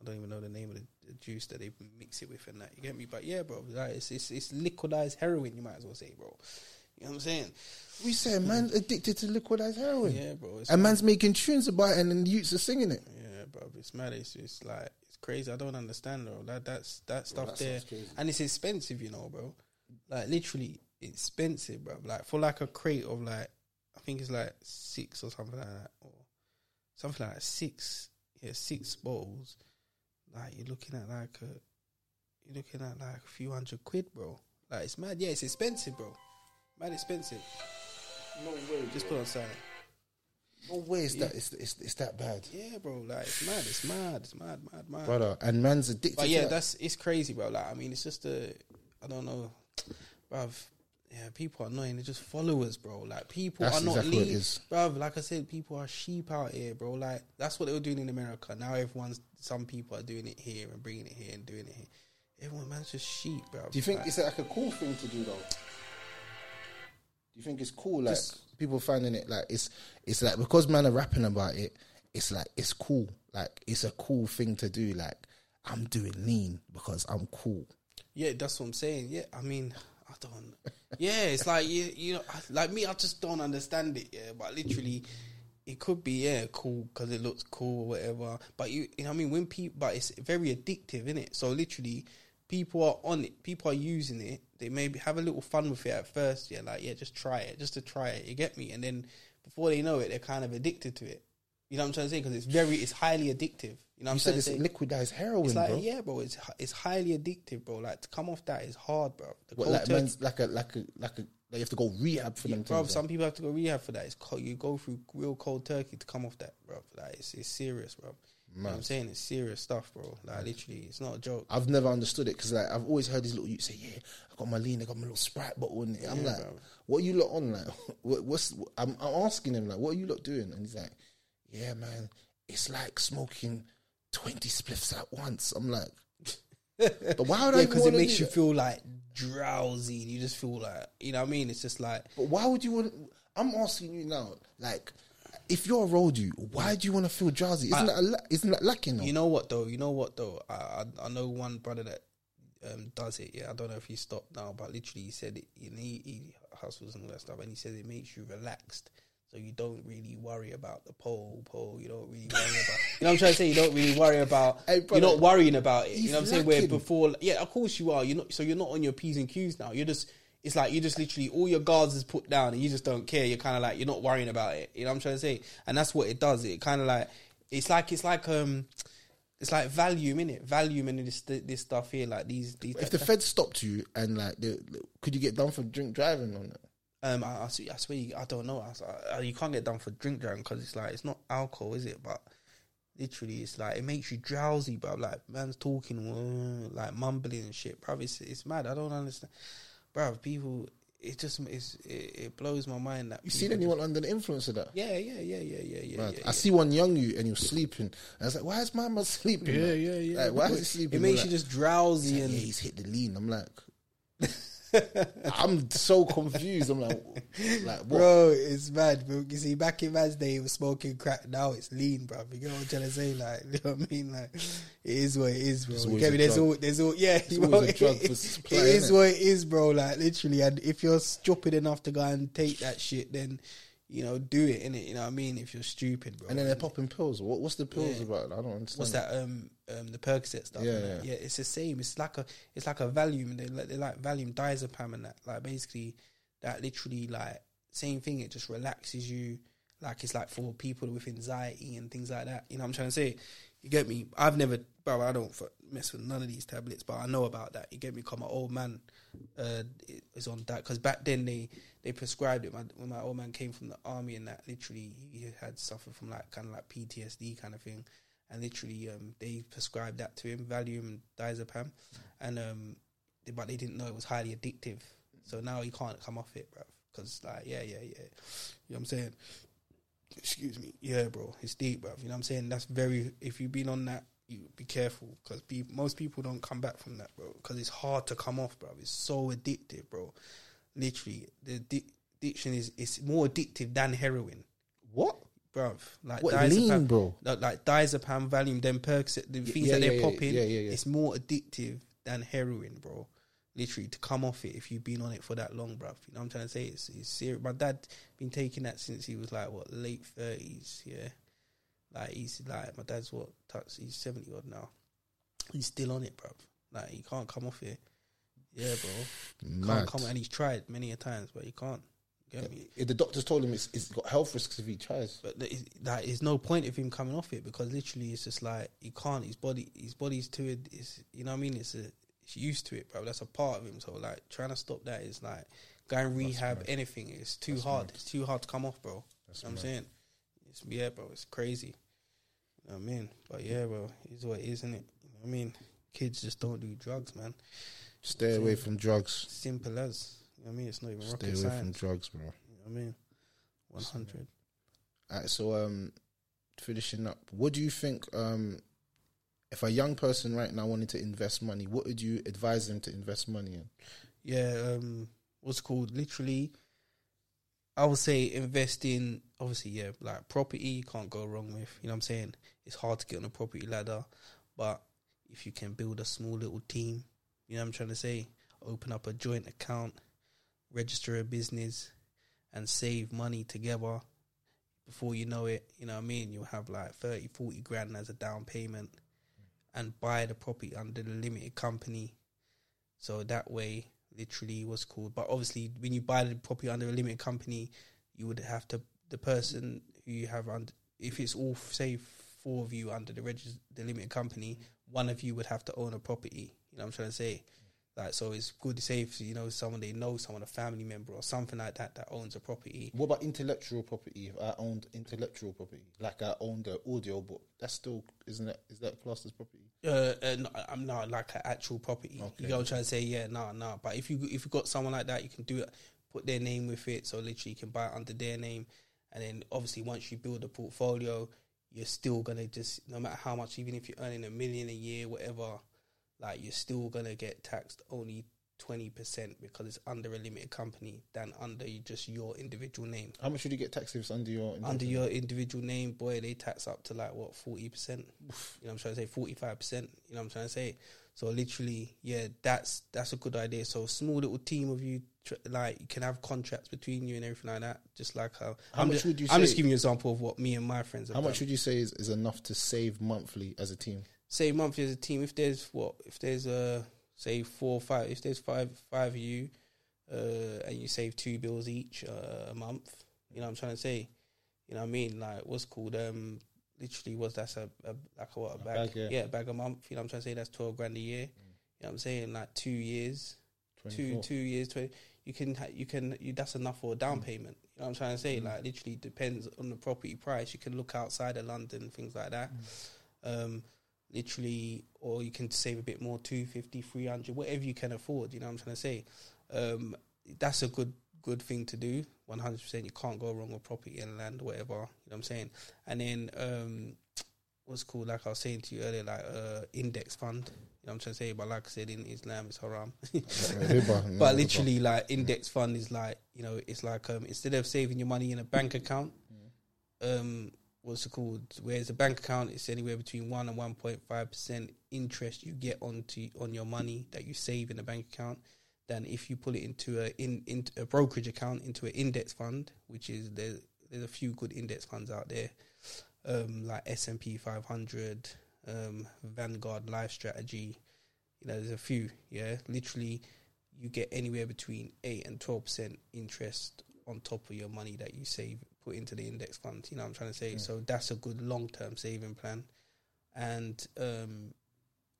I don't even know the name of the, the juice that they mix it with and that. You get me? But yeah, bro. Like, it's, it's it's liquidized heroin. You might as well say, bro. You know what I'm saying? We say man addicted to liquidized heroin. Yeah, bro. And mad. man's making tunes about it and then the youths are singing it. Yeah, bro, it's mad. It's just like crazy. I don't understand, bro. That that's that stuff that there, and it's expensive, you know, bro. Like literally expensive, bro. Like for like a crate of like, I think it's like six or something like that, or something like that. Six, yeah, six bottles. Like you're looking at like a, you're looking at like a few hundred quid, bro. Like it's mad. Yeah, it's expensive, bro. Mad expensive. No way. Just put on silent. No way it's that it's, it's, it's that bad. Yeah, bro. Like it's mad. It's mad. It's mad. Mad. Mad. Brother. And man's addicted But to yeah, that. that's it's crazy, bro. Like I mean, it's just a I don't know, bruv. Yeah, people are annoying. They're just followers, bro. Like people That's are not exactly what it lead, is. bruv. Like I said, people are sheep out here, bro. Like that's what they were doing in America. Now everyone's some people are doing it here and bringing it here and doing it here. Everyone, man's just sheep, bro. Do you think like, it's like a cool thing to do though? You think it's cool? Like Just- people finding it like it's it's like because man are rapping about it. it's like it's cool. Like it's a cool thing to do. Like I'm doing lean because I'm cool. Yeah, that's what I'm saying. Yeah, I mean, I don't. Yeah, it's like you, you know, like me, I just don't understand it. Yeah, but literally, it could be yeah cool because it looks cool or whatever. But you, you know, I mean, when people, but it's very addictive, isn't it? So literally, people are on it. People are using it. They maybe have a little fun with it at first. Yeah, like yeah, just try it, just to try it. You get me? And then before they know it, they're kind of addicted to it. You know what I'm trying to say? Because it's very, it's highly addictive. You know what I'm saying? You said trying it's say? liquidized heroin, It's like bro. yeah, bro. It's it's highly addictive, bro. Like to come off that is hard, bro. The What, like, turkey- like a like a like a like you have to go rehab for them. bro. Some people have to go rehab for that. It's cold, you go through real cold turkey to come off that, bro. Like it's, it's serious, bro. You know I'm saying it's serious stuff, bro. Like literally, it's not a joke. I've never understood it because like I've always heard these little youths say, "Yeah, I got my lean, I got my little sprite bottle in it." I'm Yeah, like, bro. "What are you lot on?" Like, what, what's? I'm, I'm asking him like, "What are you lot doing?" And he's like, "Yeah, man, it's like smoking twenty spliffs at once." I'm like, "But why would I?" Yeah, because it makes you that? feel like drowsy. You just feel like you know what I mean. It's just like But why would you want? I'm asking you now, like. If you're a road you, why do you want to feel drowsy? Isn't that a, la- isn't that lacking? Though? You know what though? You know what though? I I, I know one brother that um, does it. Yeah, I don't know if he stopped now, but literally he said it. He, he hustles and all that stuff, and he says it makes you relaxed, so you don't really worry about the pole, pole. You don't really worry about. You know what I'm trying to say? You don't really worry about. Hey, you're not worrying about it. You know what I'm saying? Where before, yeah, of course you are. You're not. So you're not on your p's and q's now. You're just. It's like you just literally all your guards is put down and you just don't care. You're kind of like you're not worrying about it. You know what I'm trying to say? And that's what it does. It kind of like it's like it's like um it's like Valium in it, Valium in this this stuff here. Like these these. if the feds stopped you and like, they, could you get done for drink driving on it? um, I, I, swear, I swear, you, I don't know. I, I- you can't get done for drink driving because it's like it's not alcohol, is it? But literally, it's like it makes you drowsy, bro. Like man's talking, uh, like mumbling and shit, bro. It's it's mad. I don't understand, bro. People, it just it's, it, it blows my mind that You seen anyone under the influence of that? just- yeah, yeah, yeah, yeah, yeah, yeah. Right. yeah, I yeah. see one young you and was sleeping. And I was like, why is my man sleeping? Yeah, man? yeah, yeah. Like, why is he sleeping? It makes Like, you just drowsy yeah, and he's hit the lean. I'm like, I'm so confused. I'm like, like what? Bro, it's mad. You see, back in man's day, he was smoking crack. Now it's lean, bro. You know what I'm trying to say? Like, you know what I mean? Like, it is what it is, bro. It's You get me? There's all, there's all, yeah. It's bro, always a drug it- supply, it is what it is, bro. Like, literally. And if you're stupid enough to go and take that shit, then you know, do it. In it, you know what I mean? If you're stupid, bro. And then they're popping pills. What, what's the pills Yeah. about? I don't understand. What's that? Um, um, the Percocet stuff. Yeah, yeah. yeah. It's the same. It's like a, it's like a Valium. They like, they like Valium, diazepam, and that. Like basically, that literally like same thing. It just relaxes you. Like it's like for people with anxiety and things like that. You know what I'm trying to say? You get me? I've never, bro. I don't mess with none of these tablets, but I know about that. You get me? Cause my old man uh, is on that. Because back then they they prescribed it. My, when my old man came from the army and that, literally he had suffered from like kind of like PTSD kind of thing, and literally um, they prescribed that to him, Valium diazepam, and um, they, but they didn't know it was highly addictive. So now he can't come off it, bro. Because like, yeah, yeah, yeah. You know what I'm saying? Excuse me. Yeah, bro. It's deep, bro. You know what I'm saying? That's very. If you've been on that, you be careful because pe- most people don't come back from that, bro. Because it's hard to come off, bro. It's so addictive, bro. Literally, the addi- addiction is it's more addictive than heroin, what? Bro. Like What, diazepam, lean, bro? Like, diazepam, Valium, then Percocet, the things yeah, that they're yeah, popping. yeah, yeah. It's more addictive than heroin, bro. Literally, to come off it if you've been on it for that long, bro. You know what I'm trying to say? It's, it's serious. My dad been taking that since he was like what late thirties. Yeah, like he's like my dad's what touch. He's seventy odd now. He's still on it, bro. Like he can't come off it. Yeah, bro. Mad. Can't come, and he's tried many a times, but he can't. Get me? If the doctors told him it's, it's got health risks if he tries. But there is- no point of him coming off it because literally it's just like he can't. His body, his body's too. Is you know what I mean? It's a, it's used to it, bro. That's a part of him. So like trying to stop that is like going rehab. Anything it's too hard. It's too hard to come off, bro. you know what I'm saying? It's yeah, bro. It's crazy. You know what I mean? But yeah, bro. It's what it is, isn't it? You know what I mean? Kids just don't do drugs, man. Stay away from drugs. Simple as. You know I mean? It's not even Stay rocket away from drugs, bro. You know what I mean? One hundred. Alright, so um, finishing up, what do you think? Um, if a young person right now wanted to invest money, what would you advise them to invest money in? yeah, um, what's called literally. I would say invest in obviously yeah, like property you can't go wrong with. You know what I'm saying? It's hard to get on a property ladder, but if you can build a small little team, you know what I'm trying to say? Open up a joint account, register a business, and save money together. Before you know it, you know what I mean? You'll have like 30, 40 grand as a down payment and buy the property under the limited company. So that way, literally, what's called. But obviously, when you buy the property under a limited company, you would have to the person who you have under. If it's all say four of you under the regis- the limited company, one of you would have to own a property. You know what I'm trying to say? Like, so it's good to say if you know someone they know, someone a family member or something like that that owns a property. What about intellectual property? If I owned intellectual property, like I owned the audio book, that's still isn't it? Is that classed as property? Uh, uh no, I'm not like an actual property. Okay. You I'm trying to say? Yeah, no, no. But if you if you got someone like that, you can do it. Put their name with it, so literally you can buy it under their name, and then obviously once you build a portfolio, you're still gonna just no matter how much, even if you're earning a million a year, whatever, like you're still gonna get taxed only twenty percent because it's under a limited company than under just your individual name. How much should you get taxed if it's under your Under your individual name, boy, they tax up to like what forty percent. You know, what I'm trying to say forty five percent. You know, what I'm trying to say. So literally, yeah, that's that's a good idea. So small little team of you, tr- like you can have contracts between you and everything like that. Just like how, How I'm much just, would you I'm just giving you an example of what me and my friends How done. much would you say is, is enough to save monthly as a team? Say monthly as a team. If there's what, if there's uh say four or five, if there's five five of you, uh, and you save two bills each uh, a month, you know what I'm trying to say. You know what I mean? Like what's called um, literally was that's a, a like a, what a bag, bag, yeah. yeah. a bag a month. You know what I'm trying to say? That's twelve grand a year. You know what I'm saying? Like two years, two 24. two years, twenty. You can ha- you can you, that's enough for a down payment. You know what I'm trying to say? Like literally depends on the property price. You can look outside of London, things like that. Um, literally, or you can save a bit more, 250, 300, whatever you can afford. You know what I'm trying to say? Um, that's a good good thing to do. 100%. You can't go wrong with property and land, whatever. You know what I'm saying? And then um, what's called, like I was saying to you earlier, like uh, index fund. You know what I'm trying to say? But like I said, in Islam, it's haram. But literally, like index fund is like you know, it's like um, instead of saving your money in a bank account, um, what's it called? Whereas a bank account, it's anywhere between one and one point five percent interest you get onto on your money that you save in a bank account. Than if you put it into a in, in a brokerage account into an index fund, which is there's there's a few good index funds out there, um, like S and P 500, um, Vanguard Life Strategy. You know, there's a few. Yeah, literally, you get anywhere between eight and twelve percent interest on top of your money that you save put into the index fund. You know what I'm trying to say? So that's a good long term saving plan. And um,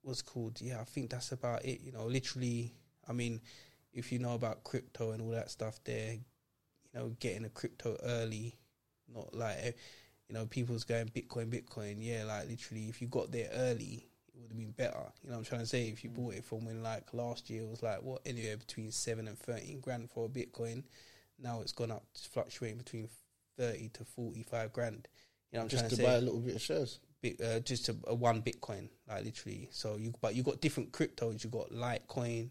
what's called? Yeah, I think that's about it. You know, literally. I mean, if you know about crypto and all that stuff, there, you know, getting a crypto early, not like you know, people's going Bitcoin, Bitcoin. Yeah, like literally, if you got there early, it would have been better. You know what I'm trying to say? If you bought it from when like last year it was like what anywhere between seven and thirteen grand for a Bitcoin, now it's gone up, fluctuating between thirty to forty five grand. You know what I'm just trying to to, buy a little bit of shares. Bit, uh, just a, a one Bitcoin, like literally. So you, but you got different cryptos. You got Litecoin,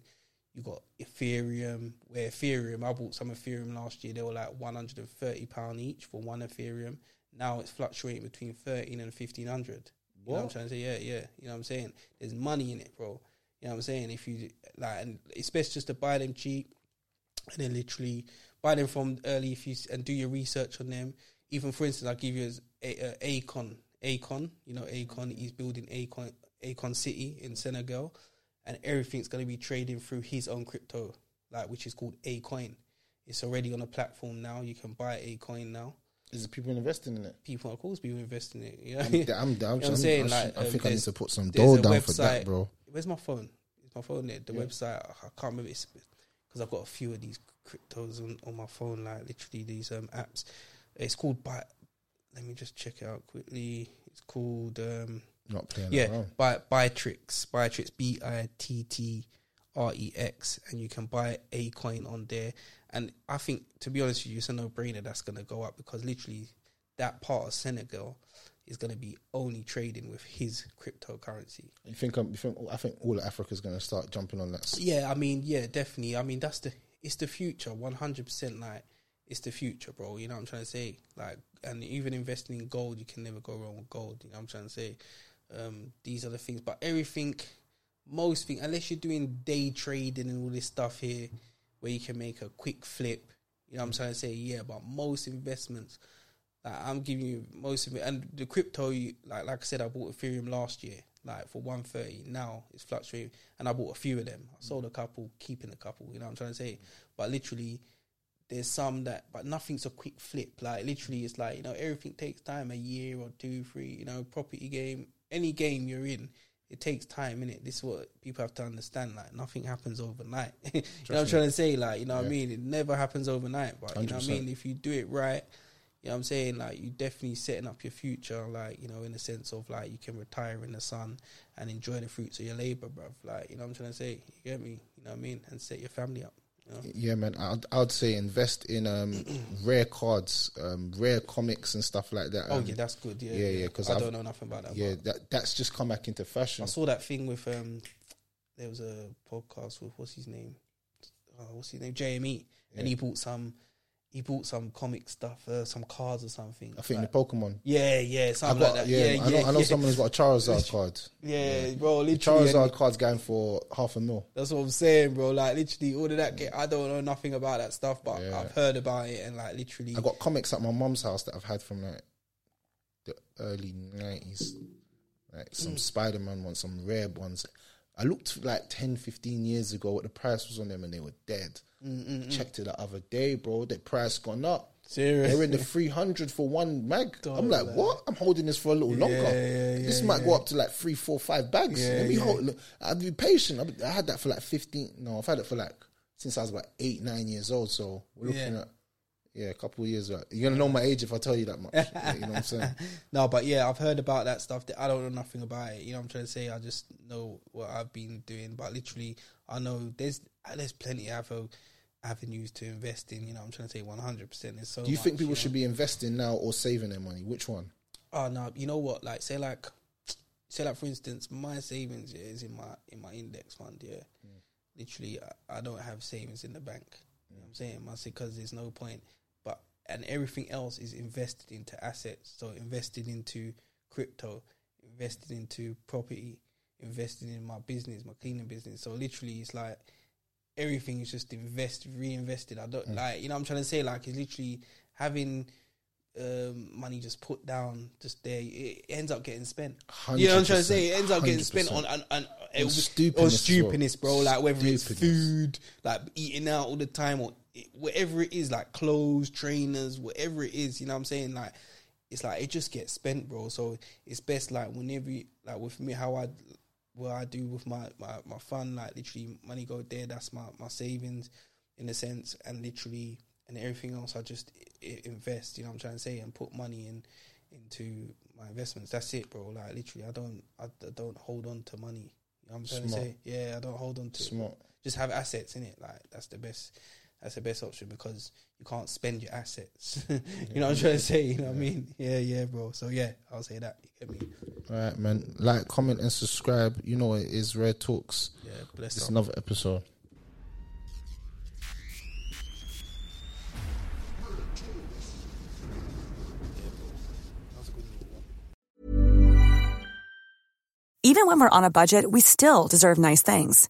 you got Ethereum. Where Ethereum, I bought some Ethereum last year. They were like one hundred and thirty pound each for one Ethereum. Now it's fluctuating between thirteen and fifteen hundred. You know what I'm trying to say? Yeah, yeah. You know what I'm saying? There's money in it, bro. You know what I'm saying? If you like, and it's best just to buy them cheap, and then literally buy them from early if you and do your research on them. Even for instance, I'll give you a, a, Akon. Akon, you know, Akon. He's building Akon, Akon City in Senegal, and everything's going to be trading through his own crypto, like which is called Akoin. It's already on a platform now. You can buy Akoin now. Is it people investing in it? People, of course, people investing in it. Yeah, I'm, I'm, I'm, You know I'm, saying? I, Like, I um, think I need to put some dough down for that, bro. Where's my phone? Is my phone there? The Yeah. website. I can't remember. It's because I've got a few of these cryptos on, on my phone. Like literally these um apps. It's called By. Let me just check it out quickly. It's called um Not playing yeah around. By Bittrex. Bittrex. B I T T R E X, and you can buy a coin on there. And I think, to be honest with you, it's a no brainer that's going to go up because literally that part of Senegal is going to be only trading with his cryptocurrency. You think, um, you think? I think all of Africa's going to start jumping on that. Yeah, I mean, yeah, definitely. I mean, that's the it's the future, one hundred percent. Like it's the future, bro. You know what I'm trying to say? Like, and even investing in gold, you can never go wrong with gold. You know what I'm trying to say? Um, these are the things, but everything, most thing, unless you're doing day trading and all this stuff here, where you can make a quick flip. You know what I'm trying to say? Yeah, but most investments, like I'm giving you most of it, and the crypto, you, like like I said, I bought Ethereum last year, like for 130. Now it's fluctuating, and I bought a few of them. I sold a couple, keeping a couple. You know what I'm trying to say? But literally, there's some that, but nothing's a quick flip. Like literally, it's like you know everything takes time, a year or two, three. You know, property game, any game you're in, it takes time, innit? This is what people have to understand. Like nothing happens overnight. you know what I'm trying to say? Like, you know what I mean? It never happens overnight. But you know what I mean? If you do it right, you know what I'm saying? Like you're definitely setting up your future, like, you know, in the sense of like you can retire in the sun and enjoy the fruits of your labour, bruv. Like, you know what I'm trying to say? You get me? You know what I mean? And set your family up. You know? Yeah, man. I'd, I'd say invest in um, rare cards, um, rare comics and stuff like that. Oh Um, yeah, that's good. Yeah, yeah, yeah, 'cause I I've- don't know nothing about that. yeah, that that's just come back into fashion. I saw that thing with um, there was a podcast with what's his name, uh, what's his name, JME, and he bought some, he bought some comic stuff, uh, some cards or something. I think Like- the Pokemon. yeah, yeah, something got like that. yeah, Yeah, I know, yeah, I know yeah. someone who's got a Charizard card. Yeah, bro, The. Charizard card's going for half a mil. That's what I'm saying, bro. Like literally, all of that. Get, I don't know nothing about that stuff, but Yeah. I've heard about it, and like literally, I got comics at my mum's house that I've had from like the early nineties. Like some Mm. Spider Man ones, some rare ones. I looked like 10, 15 years ago what the price was on them and they were dead. Mm, Checked it the other day, bro. The price gone up. serious. They're in the 300 for one mag. I'm like, Don't what? I'm holding this for a little longer. yeah, this yeah, might yeah. go up to like three, four, five bags. Yeah, Let me yeah. hold. Look, I'd be patient. I had that for like 15. No, I've had it for like since I was about eight, nine years old. So we're looking Yeah. at yeah, a couple of years. Back. You're gonna know my age if I tell you that much. Yeah, you know what I'm saying? no, but yeah, I've heard about that stuff. That I don't know nothing about it. You know, what I'm trying to say. I just know what I've been doing. But literally, I know there's there's plenty of avenues to invest in. You know, I'm trying to say 100. percent There's so. Do you much, think people know? should be investing now or saving their money? Which one? Oh no, you know what? Like say like say like for instance, my savings yeah, is in my in my index fund. Yeah, hmm. literally, I, I don't have savings in the bank. You know what I'm hmm. saying? I say because there's no point. But and everything else is invested into assets. So invested into crypto, invested into property, invested in my business, my cleaning business. So literally, it's like everything is just invest, reinvested. I don't like you know. what I'm trying to say like it's literally having um, money just put down just there. It ends up getting spent. You know what I'm trying to say? It ends up getting spent on 100%. on, on, On stupidness well. stupidness, bro. Like whether it's food, like eating out all the time, or it, whatever it is, like clothes, trainers, whatever it is. You know what I'm saying? Like it's like it just gets spent, bro. So it's best like whenever, you, like with me, how I what I do with my, my my fund, like literally money go there. That's my my savings, in a sense, and literally and everything else I just invest. You know what I'm trying to say, and put money in into my investments. That's it, bro. Like literally, I don't I, I don't hold on to money. You know what I'm trying Smart. to say? Yeah, I don't hold on to it. Smart. Just have assets in it. Like that's the best. That's the best option because you can't spend your assets. you know what I'm trying to say? You know what I mean? Yeah, yeah, bro. So yeah, I'll say that. You get me? All right, man. Like, comment, and subscribe. You know what it is. Rare Talks. Yeah, bless It's another episode. That's a good one. Even when we're on a budget, we still deserve nice things.